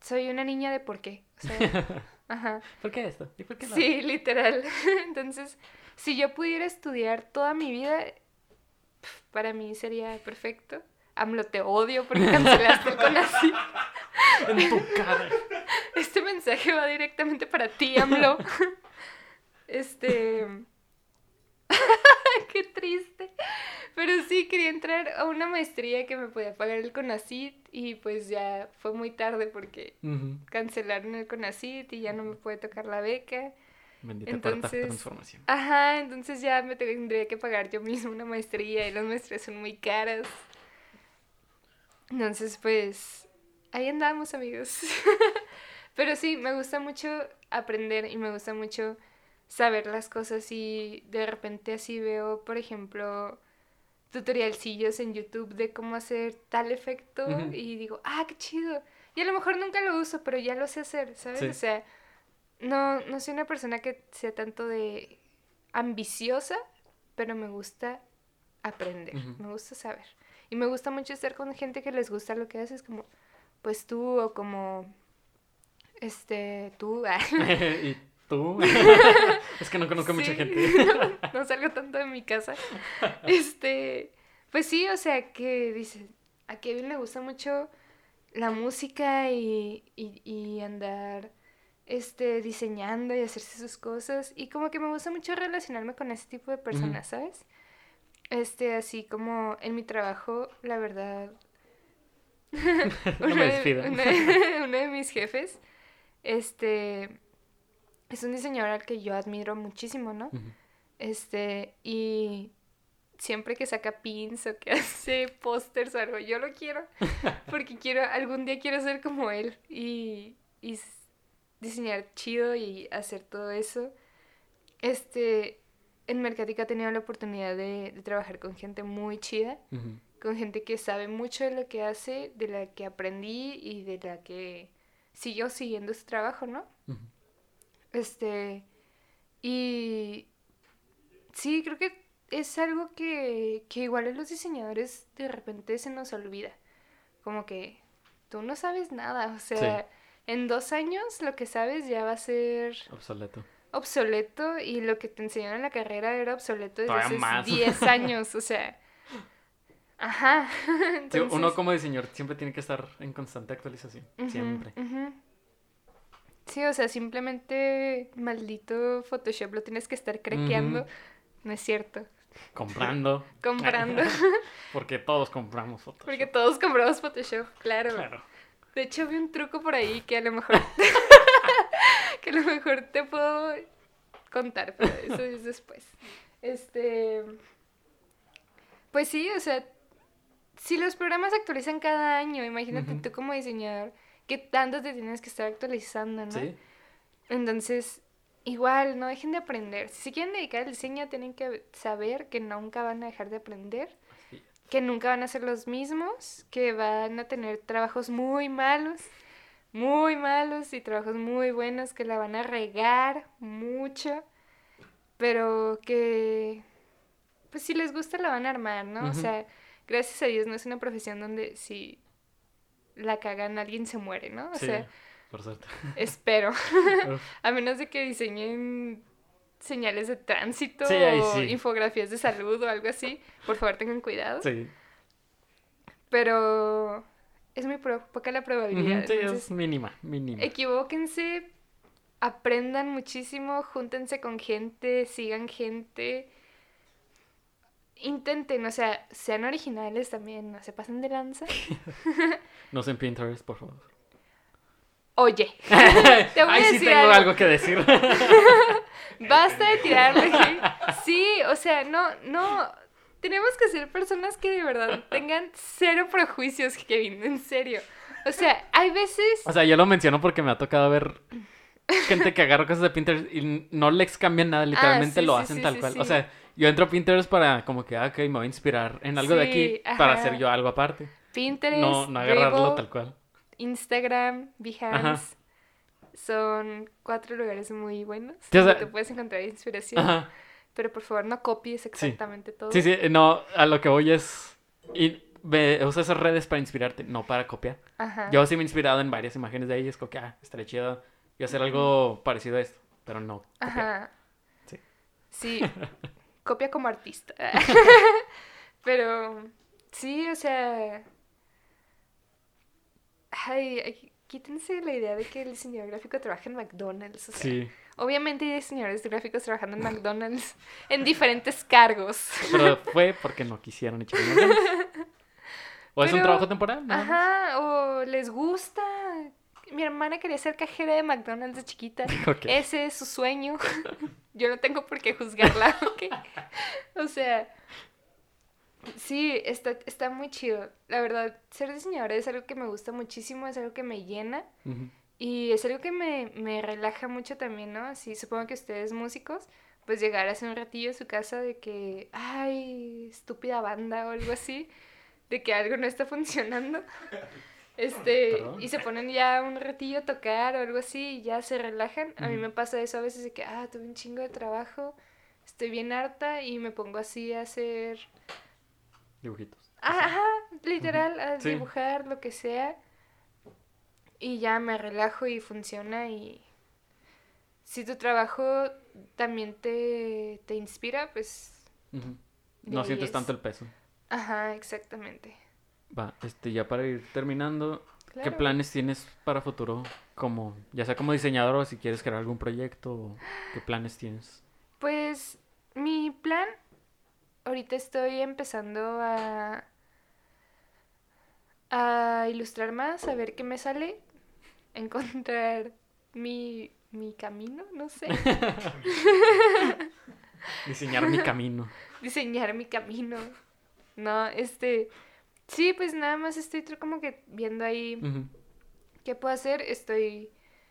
soy una niña de por qué. O sea, ajá. ¿Por qué esto? ¿Y por qué no? Sí, literal. Entonces, si yo pudiera estudiar toda mi vida, para mí sería perfecto. AMLO, te odio porque cancelaste el CONACYT. En tu cara. Este mensaje va directamente para ti, AMLO. Este... Qué triste. Pero sí, quería entrar a una maestría que me podía pagar el CONACYT y pues ya fue muy tarde porque cancelaron el CONACYT y ya no me puede tocar la beca. Bendita Entonces- transformación. Ajá, entonces ya me tendría que pagar yo mismo una maestría y las maestrías son muy caras. Entonces, pues, ahí andamos, amigos. Pero sí, me gusta mucho aprender y me gusta mucho saber las cosas y de repente así veo, por ejemplo, tutorialcillos en YouTube de cómo hacer tal efecto y digo, ah, qué chido. Y a lo mejor nunca lo uso, pero ya lo sé hacer, ¿sabes? Sí. O sea, no, no soy una persona que sea tanto de ambiciosa, pero me gusta aprender, me gusta saber. Y me gusta mucho estar con gente que les gusta lo que haces, como pues tú o como este tú. ah, ¿Y tú? es que no conozco mucha Sí, gente. no, no salgo tanto de mi casa. Este, pues sí, o sea, que dice, a Kevin le gusta mucho la música y, y, y andar este, diseñando y hacerse sus cosas. Y como que me gusta mucho relacionarme con ese tipo de personas, ¿sabes? Este, así como en mi trabajo, la verdad, No me de- de- uno de mis jefes, este, es un diseñador al que yo admiro muchísimo, ¿no? Este, y siempre que saca pins o que hace pósters o algo, yo lo quiero, porque quiero, algún día quiero ser como él y, y diseñar chido y hacer todo eso. Este, en Mercatica he tenido la oportunidad de, de trabajar con gente muy chida, con gente que sabe mucho de lo que hace, de la que aprendí y de la que siguió siguiendo su trabajo, ¿no? Este, y sí, creo que es algo que, que igual a los diseñadores de repente se nos olvida. Como que tú no sabes nada, o sea, en dos años lo que sabes ya va a ser Obsoleto. obsoleto y lo que te enseñaron en la carrera era obsoleto desde Todavía hace más. 10 años, o sea. Ajá. Sí, uno Entonces, como diseñador siempre tiene que estar en constante actualización. Siempre. Sí, o sea, simplemente maldito Photoshop lo tienes que estar craqueando. Ujú. No es cierto. Comprando. Comprando. Porque todos compramos fotos. Porque todos compramos Photoshop, claro. Claro. De hecho, vi un truco por ahí que a lo mejor. que a lo mejor te puedo contar, pero eso es después. Este. Pues sí, o sea. Si los programas se actualizan cada año, imagínate tú como diseñador, ¿qué tanto te tienes que estar actualizando, no? Sí. Entonces, igual, no dejen de aprender. Si se quieren dedicar al diseño, tienen que saber que nunca van a dejar de aprender, Así. que nunca van a ser los mismos, que van a tener trabajos muy malos, muy malos y trabajos muy buenos, que la van a regar mucho, pero que, pues si les gusta, la van a armar, ¿no? O sea, gracias a Dios no es una profesión donde si la cagan alguien se muere, ¿no? O sí. sea, Por suerte. espero. A menos de que diseñen señales de tránsito Sí, ahí o infografías de salud o algo así. Por favor, tengan cuidado. Sí. Pero es muy poca la probabilidad. Sí, entonces, es mínima, mínima. equivóquense, aprendan muchísimo, júntense con gente, sigan gente. Intenten, o sea, sean originales también, no se pasen de lanza. No sé en Pinterest, por favor. Oye, te voy a Ay, sí tengo algo. algo que decir. Basta de tirarle. Sí, o sea, no, no. Tenemos que ser personas que de verdad tengan cero prejuicios, Kevin, en serio. O sea, hay veces. O sea, yo lo menciono porque me ha tocado ver gente que agarra cosas de Pinterest y no les cambian nada, literalmente Ah, sí, lo hacen sí, tal cual. O sea, yo entro a Pinterest para como que, ah, ok, me voy a inspirar en algo de Sí, aquí para hacer yo algo aparte. Pinterest, No, no agarrarlo tal cual. Instagram, Behance. Ajá. Son cuatro lugares muy buenos Sí, donde te puedes encontrar inspiración. Ajá. Pero por favor, no copies exactamente todo. Sí, sí, no, a lo que voy es. Y usa esas redes para inspirarte, no para copiar. Ajá. Yo sí me he inspirado en varias imágenes de es como que, ah, estaría chido y hacer algo parecido a esto, pero no. copiar. Ajá. Sí. Sí, copia como artista. Pero sí, o sea. Ay, ay, quítense la idea de que el diseñador gráfico trabaja en McDonald's. O sea, Sí, obviamente hay diseñadores gráficos trabajando en McDonald's en diferentes cargos. pero fue porque no quisieron echarle más ganas. O es un trabajo temporal. Ajá, o les gusta. Mi hermana quería ser cajera de McDonald's de chiquita. Ese es su sueño. Yo no tengo por qué juzgarla. O sea, sí, está, está muy chido. La verdad, ser diseñadora es algo que me gusta muchísimo, es algo que me llena y es algo que me, me relaja mucho también, ¿no? Así, supongo que ustedes músicos, pues llegar hace un ratillo a su casa de que, ay, estúpida banda o algo así, de que algo no está funcionando. Este, Perdón. y se ponen ya un ratillo a tocar o algo así y ya se relajan. A mí me pasa eso a veces de que, ah, tuve un chingo de trabajo, estoy bien harta y me pongo así a hacer, Dibujitos. ajá, literal, a Sí. dibujar lo que sea. Y ya me relajo y funciona y si tu trabajo también te, te inspira, pues, No sientes es. tanto el peso. ajá, exactamente. Va, este, ya para ir terminando, ¿qué planes tienes para futuro? Como, ya sea como diseñador o si quieres crear algún proyecto, ¿qué planes tienes? Pues mi plan, ahorita estoy empezando a, a ilustrar más, a ver qué me sale, encontrar mi, mi camino, no sé, Diseñar mi camino. diseñar mi camino. No, este, sí, pues nada más estoy como que viendo ahí. ¿Qué puedo hacer? Estoy.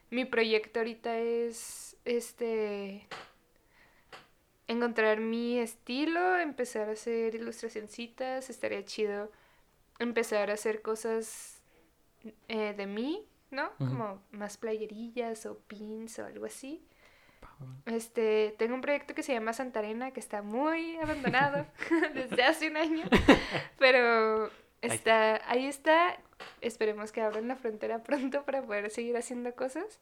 Mi proyecto ahorita es. Este. encontrar mi estilo, empezar a hacer ilustracioncitas, estaría chido empezar a hacer cosas eh, de mí, ¿no? Como más playerillas o pins o algo así. Este, tengo un proyecto que se llama Santarena, que está muy abandonado desde hace un año, pero está, ahí está. Esperemos que abran la frontera pronto para poder seguir haciendo cosas.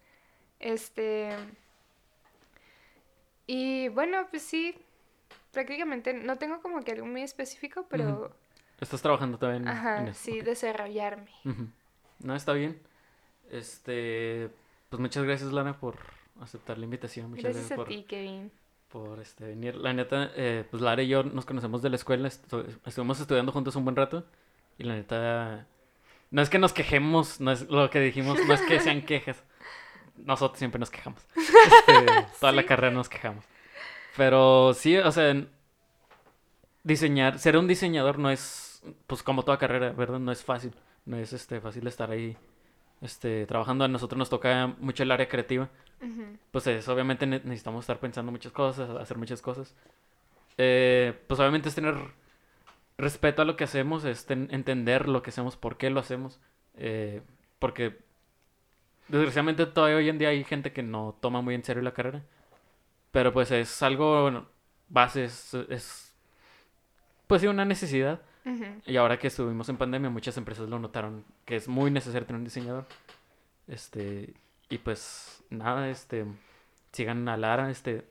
Este, y bueno, pues sí, prácticamente no tengo como que algo muy específico, pero, Estás trabajando en, en ajá, eso, sí, ok. desarrollarme. Ujú. No, está bien. Este, pues muchas gracias, Lana, por aceptar la invitación. Muchas Gracias gracias, a por, ti, Kevin. por este, venir. La neta, eh, pues Lara y yo nos conocemos de la escuela, estu- estuvimos estudiando juntos un buen rato. Y la neta, no es que nos quejemos, no es lo que dijimos, no es que sean quejas. Nosotros siempre nos quejamos. Este, toda la carrera nos quejamos. Pero sí, o sea, diseñar, ser un diseñador no es, pues como toda carrera, ¿verdad? No es fácil. No es este, fácil estar ahí este, trabajando. A nosotros nos toca mucho el área creativa pues es, obviamente ne- necesitamos estar pensando muchas cosas, hacer muchas cosas. Eh, pues obviamente es tener respeto a lo que hacemos, es ten- entender lo que hacemos, por qué lo hacemos. eh, porque desgraciadamente todavía hoy en día hay gente que no toma muy en serio la carrera. Pero pues es algo bueno, base, es, es pues sí una necesidad. Y ahora que estuvimos en pandemia, muchas empresas lo notaron que es muy necesario tener un diseñador. Este, y pues nada, este, sigan a Lara, este,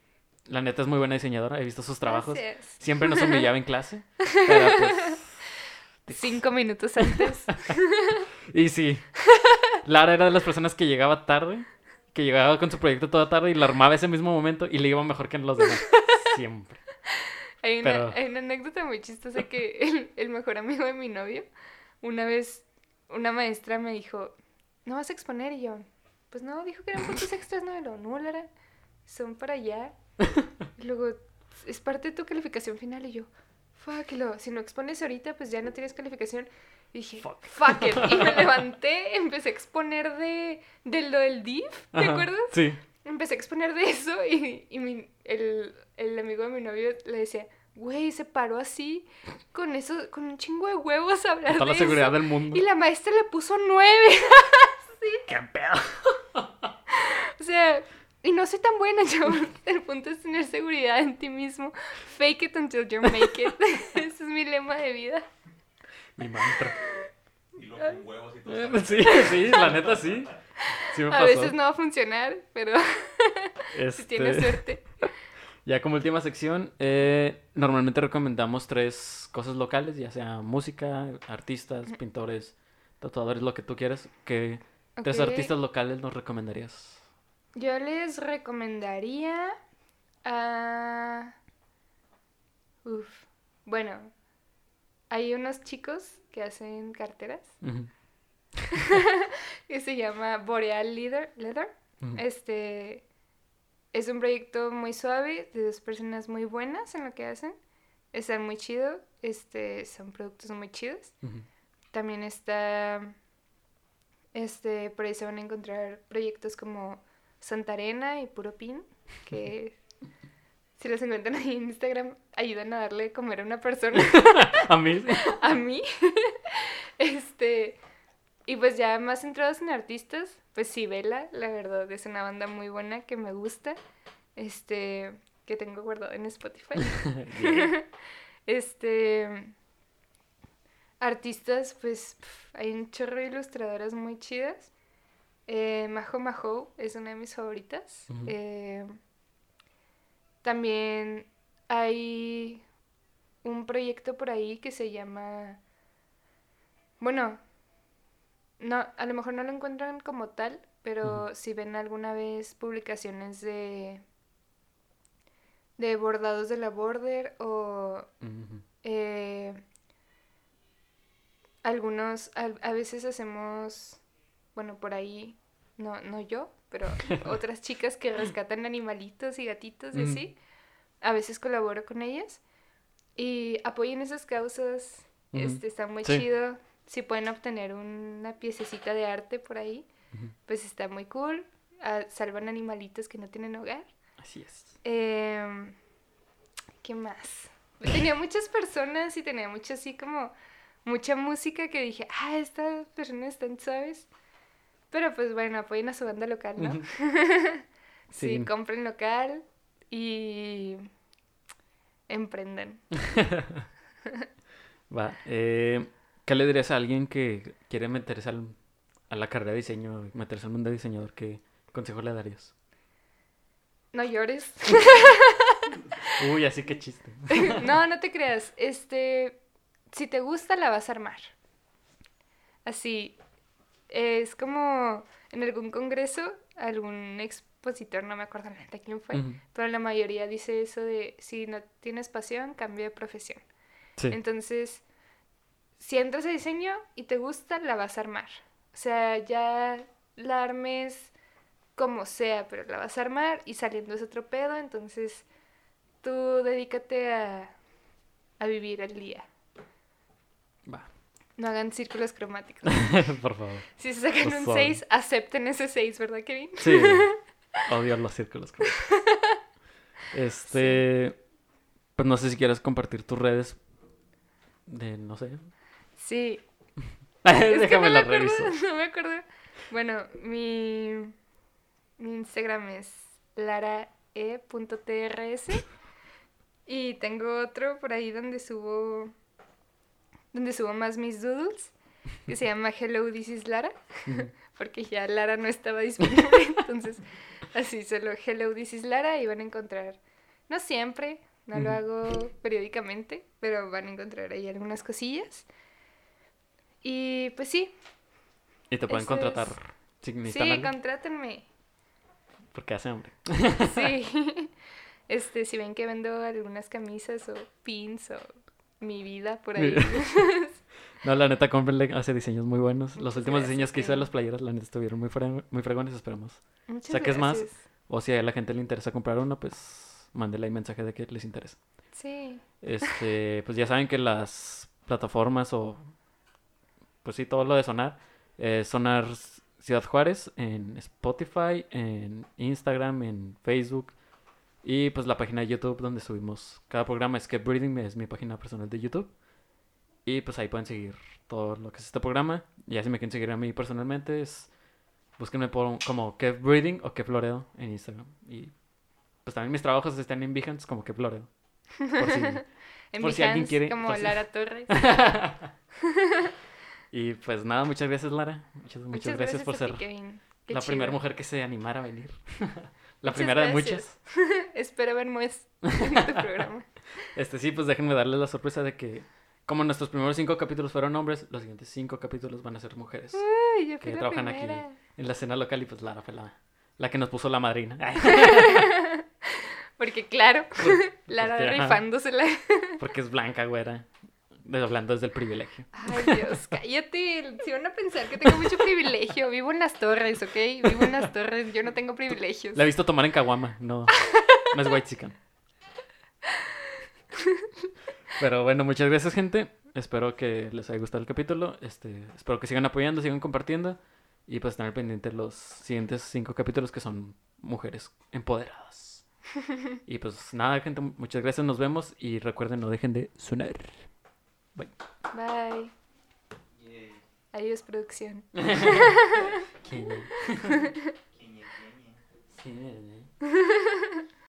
la neta es muy buena diseñadora, he visto sus trabajos. Gracias. Siempre nos humillaba en clase, pero pues, Cinco minutos antes. y sí, Lara era de las personas que llegaba tarde, que llegaba con su proyecto toda tarde y lo armaba ese mismo momento y le iba mejor que en los demás. Siempre. Hay una, Pero- hay una anécdota muy chistosa que el, el mejor amigo de mi novio, una vez una maestra me dijo, ¿no vas a exponer? Y yo, pues no, dijo que eran puntos extras, no, y luego, no, Lara, son para allá. Y luego, es parte de tu calificación final. Y yo, fuck, luego, si no expones ahorita, pues ya no tienes calificación. Y dije, Fuck. fuck, it. Y me levanté, empecé a exponer de, de lo del DIF, ¿te Ajá, acuerdas? Sí. Empecé a exponer de eso y, y mi- el, el amigo de mi novio le decía, güey, se paró así con eso, con un chingo de huevos a hablar de la seguridad eso. del mundo. Y la maestra le puso nueve. ¡Qué pedo! o sea, y no soy tan buena, yo. El punto es tener seguridad en ti mismo. Fake it until you make it. Ese es mi lema de vida. Mi mantra. Y luego con huevos y todo. Eh, Sí, sí, la neta sí. Sí me A pasó. veces no va a funcionar, pero si tienes Este, suerte. Ya como última sección, eh, normalmente recomendamos tres cosas locales, ya sea música, artistas, pintores, tatuadores, lo que tú quieras. ¿Qué tres artistas locales nos recomendarías? Yo les recomendaría a... Uf. Bueno, hay unos chicos que hacen carteras que se llama Boreal Leather. Leather. Este es un proyecto muy suave de dos personas muy buenas en lo que hacen. Están muy chido. Este son productos muy chidos. También está este por ahí se van a encontrar proyectos como Santarena y Puro Pin que si los encuentran ahí en Instagram ayudan a darle comer a una persona A mí, a mí. este, y pues ya más centrados en artistas, pues sí, Vela, la verdad, es una banda muy buena que me gusta. Este, que tengo guardado en Spotify. Este, artistas, pues hay un chorro de ilustradoras muy chidas. Eh, Majo Majo es una de mis favoritas. Eh, también hay un proyecto por ahí que se llama... Bueno, no, a lo mejor no lo encuentran como tal, pero si ven alguna vez publicaciones de de bordados de la border o eh, algunos a, a veces hacemos bueno por ahí no no yo pero otras chicas que rescatan animalitos y gatitos y Ujú. así a veces colaboro con ellas y apoyen esas causas Ujú. este está muy Sí. chido si pueden obtener una piececita de arte por ahí pues está muy cool Ah, salvan animalitos que no tienen hogar Así es. Em, ¿Qué más? Tenía muchas personas y tenía mucho así como mucha música que dije, ah, estas personas están suaves. Pero pues bueno, apoyen a su banda local, ¿no? Sí, Sí. compren local y emprendan. Va. eh, ¿Qué le dirías a alguien que quiere meterse al- a la carrera de diseño, meterse al mundo de diseñador? ¿Qué consejo le darías? No llores. Uy, así que chiste. no, no te creas. Este, si te gusta, la vas a armar. Así, es como en algún congreso, algún expositor, no me acuerdo la neta quién fue, pero la mayoría dice eso de si no tienes pasión, cambia de profesión. Sí. Entonces, si entras a diseño y te gusta, la vas a armar. O sea, ya la armes como sea, pero la vas a armar y saliendo es otro pedo, entonces tú dedícate a, a vivir el día. No hagan círculos cromáticos. Por favor. Si se sacan Por un favor. 6, acepten ese 6, ¿verdad, Kevin? Sí. Odio los círculos. creo. Este. Pues no sé si quieres compartir tus redes. De no sé. Sí. Es que Déjame no me la acuerdo, reviso. no me acuerdo. Bueno, mi, mi Instagram es larae.trs y tengo otro por ahí donde subo donde subo más mis doodles que se llama Hello This is Lara porque ya Lara no estaba disponible entonces así solo Hello This is Lara y van a encontrar no siempre no lo hago periódicamente pero van a encontrar ahí algunas cosillas y pues sí Y te pueden es. contratar. Si necesitan sí contrátenme porque hace hambre. Sí. Este, si ven que vendo algunas camisas o pins o mi vida por ahí. No, la neta, cómprenle, hace diseños muy buenos. Los últimos gracias, diseños que hice de las playeras, la neta, estuvieron muy, muy fregones, esperemos. Muchas saques más. gracias. O si a la gente le interesa comprar uno, pues mándele ahí mensaje de que les interesa. Sí. Este, pues ya saben que las plataformas o, pues sí, todo lo de Sonar, eh, Sonar Ciudad Juárez en Spotify, en Instagram, en Facebook y pues la página de YouTube donde subimos cada programa. Escape Breathing es mi página personal de YouTube. Y pues ahí pueden seguir todo lo que es este programa. Y así me quieren seguir a mí personalmente, es búsquenme por, como Kev Breathing o Kev Loredo en Instagram. Y pues también mis trabajos están en Behance como Kev Loredo. Por si En Por si alguien quiere- como por Lara Torres. Y pues nada, muchas gracias Lara. Muchas, muchas, gracias, por a ser la primera mujer que se animara a venir. la Muchas primera de muchas. Espero ver más en tu programa. Este sí, pues déjenme darles la sorpresa de que como nuestros primeros cinco capítulos fueron hombres, los siguientes cinco capítulos van a ser mujeres. Ay, yo Que fui la trabajan aquí. En la escena local y pues Lara fue la, la que nos puso la madrina. Porque claro, Lara ajá. rifándosela. Porque es blanca, güera. De- Hablando desde el privilegio. Ay, Dios, cállate. Si van a pensar que tengo mucho privilegio, vivo en las torres, ¿ok? Vivo en las torres, yo no tengo privilegios. La he visto tomar en Caguama, no, no es white chicken. Pero bueno, muchas gracias, gente. Espero que les haya gustado el capítulo. Este, espero que sigan apoyando, sigan compartiendo. Y pues tener pendientes los siguientes cinco capítulos que son mujeres empoderadas. Y pues nada, gente, muchas gracias, nos vemos. Y recuerden, no dejen de sonar. Bye. Bye. Yay. Adiós, producción.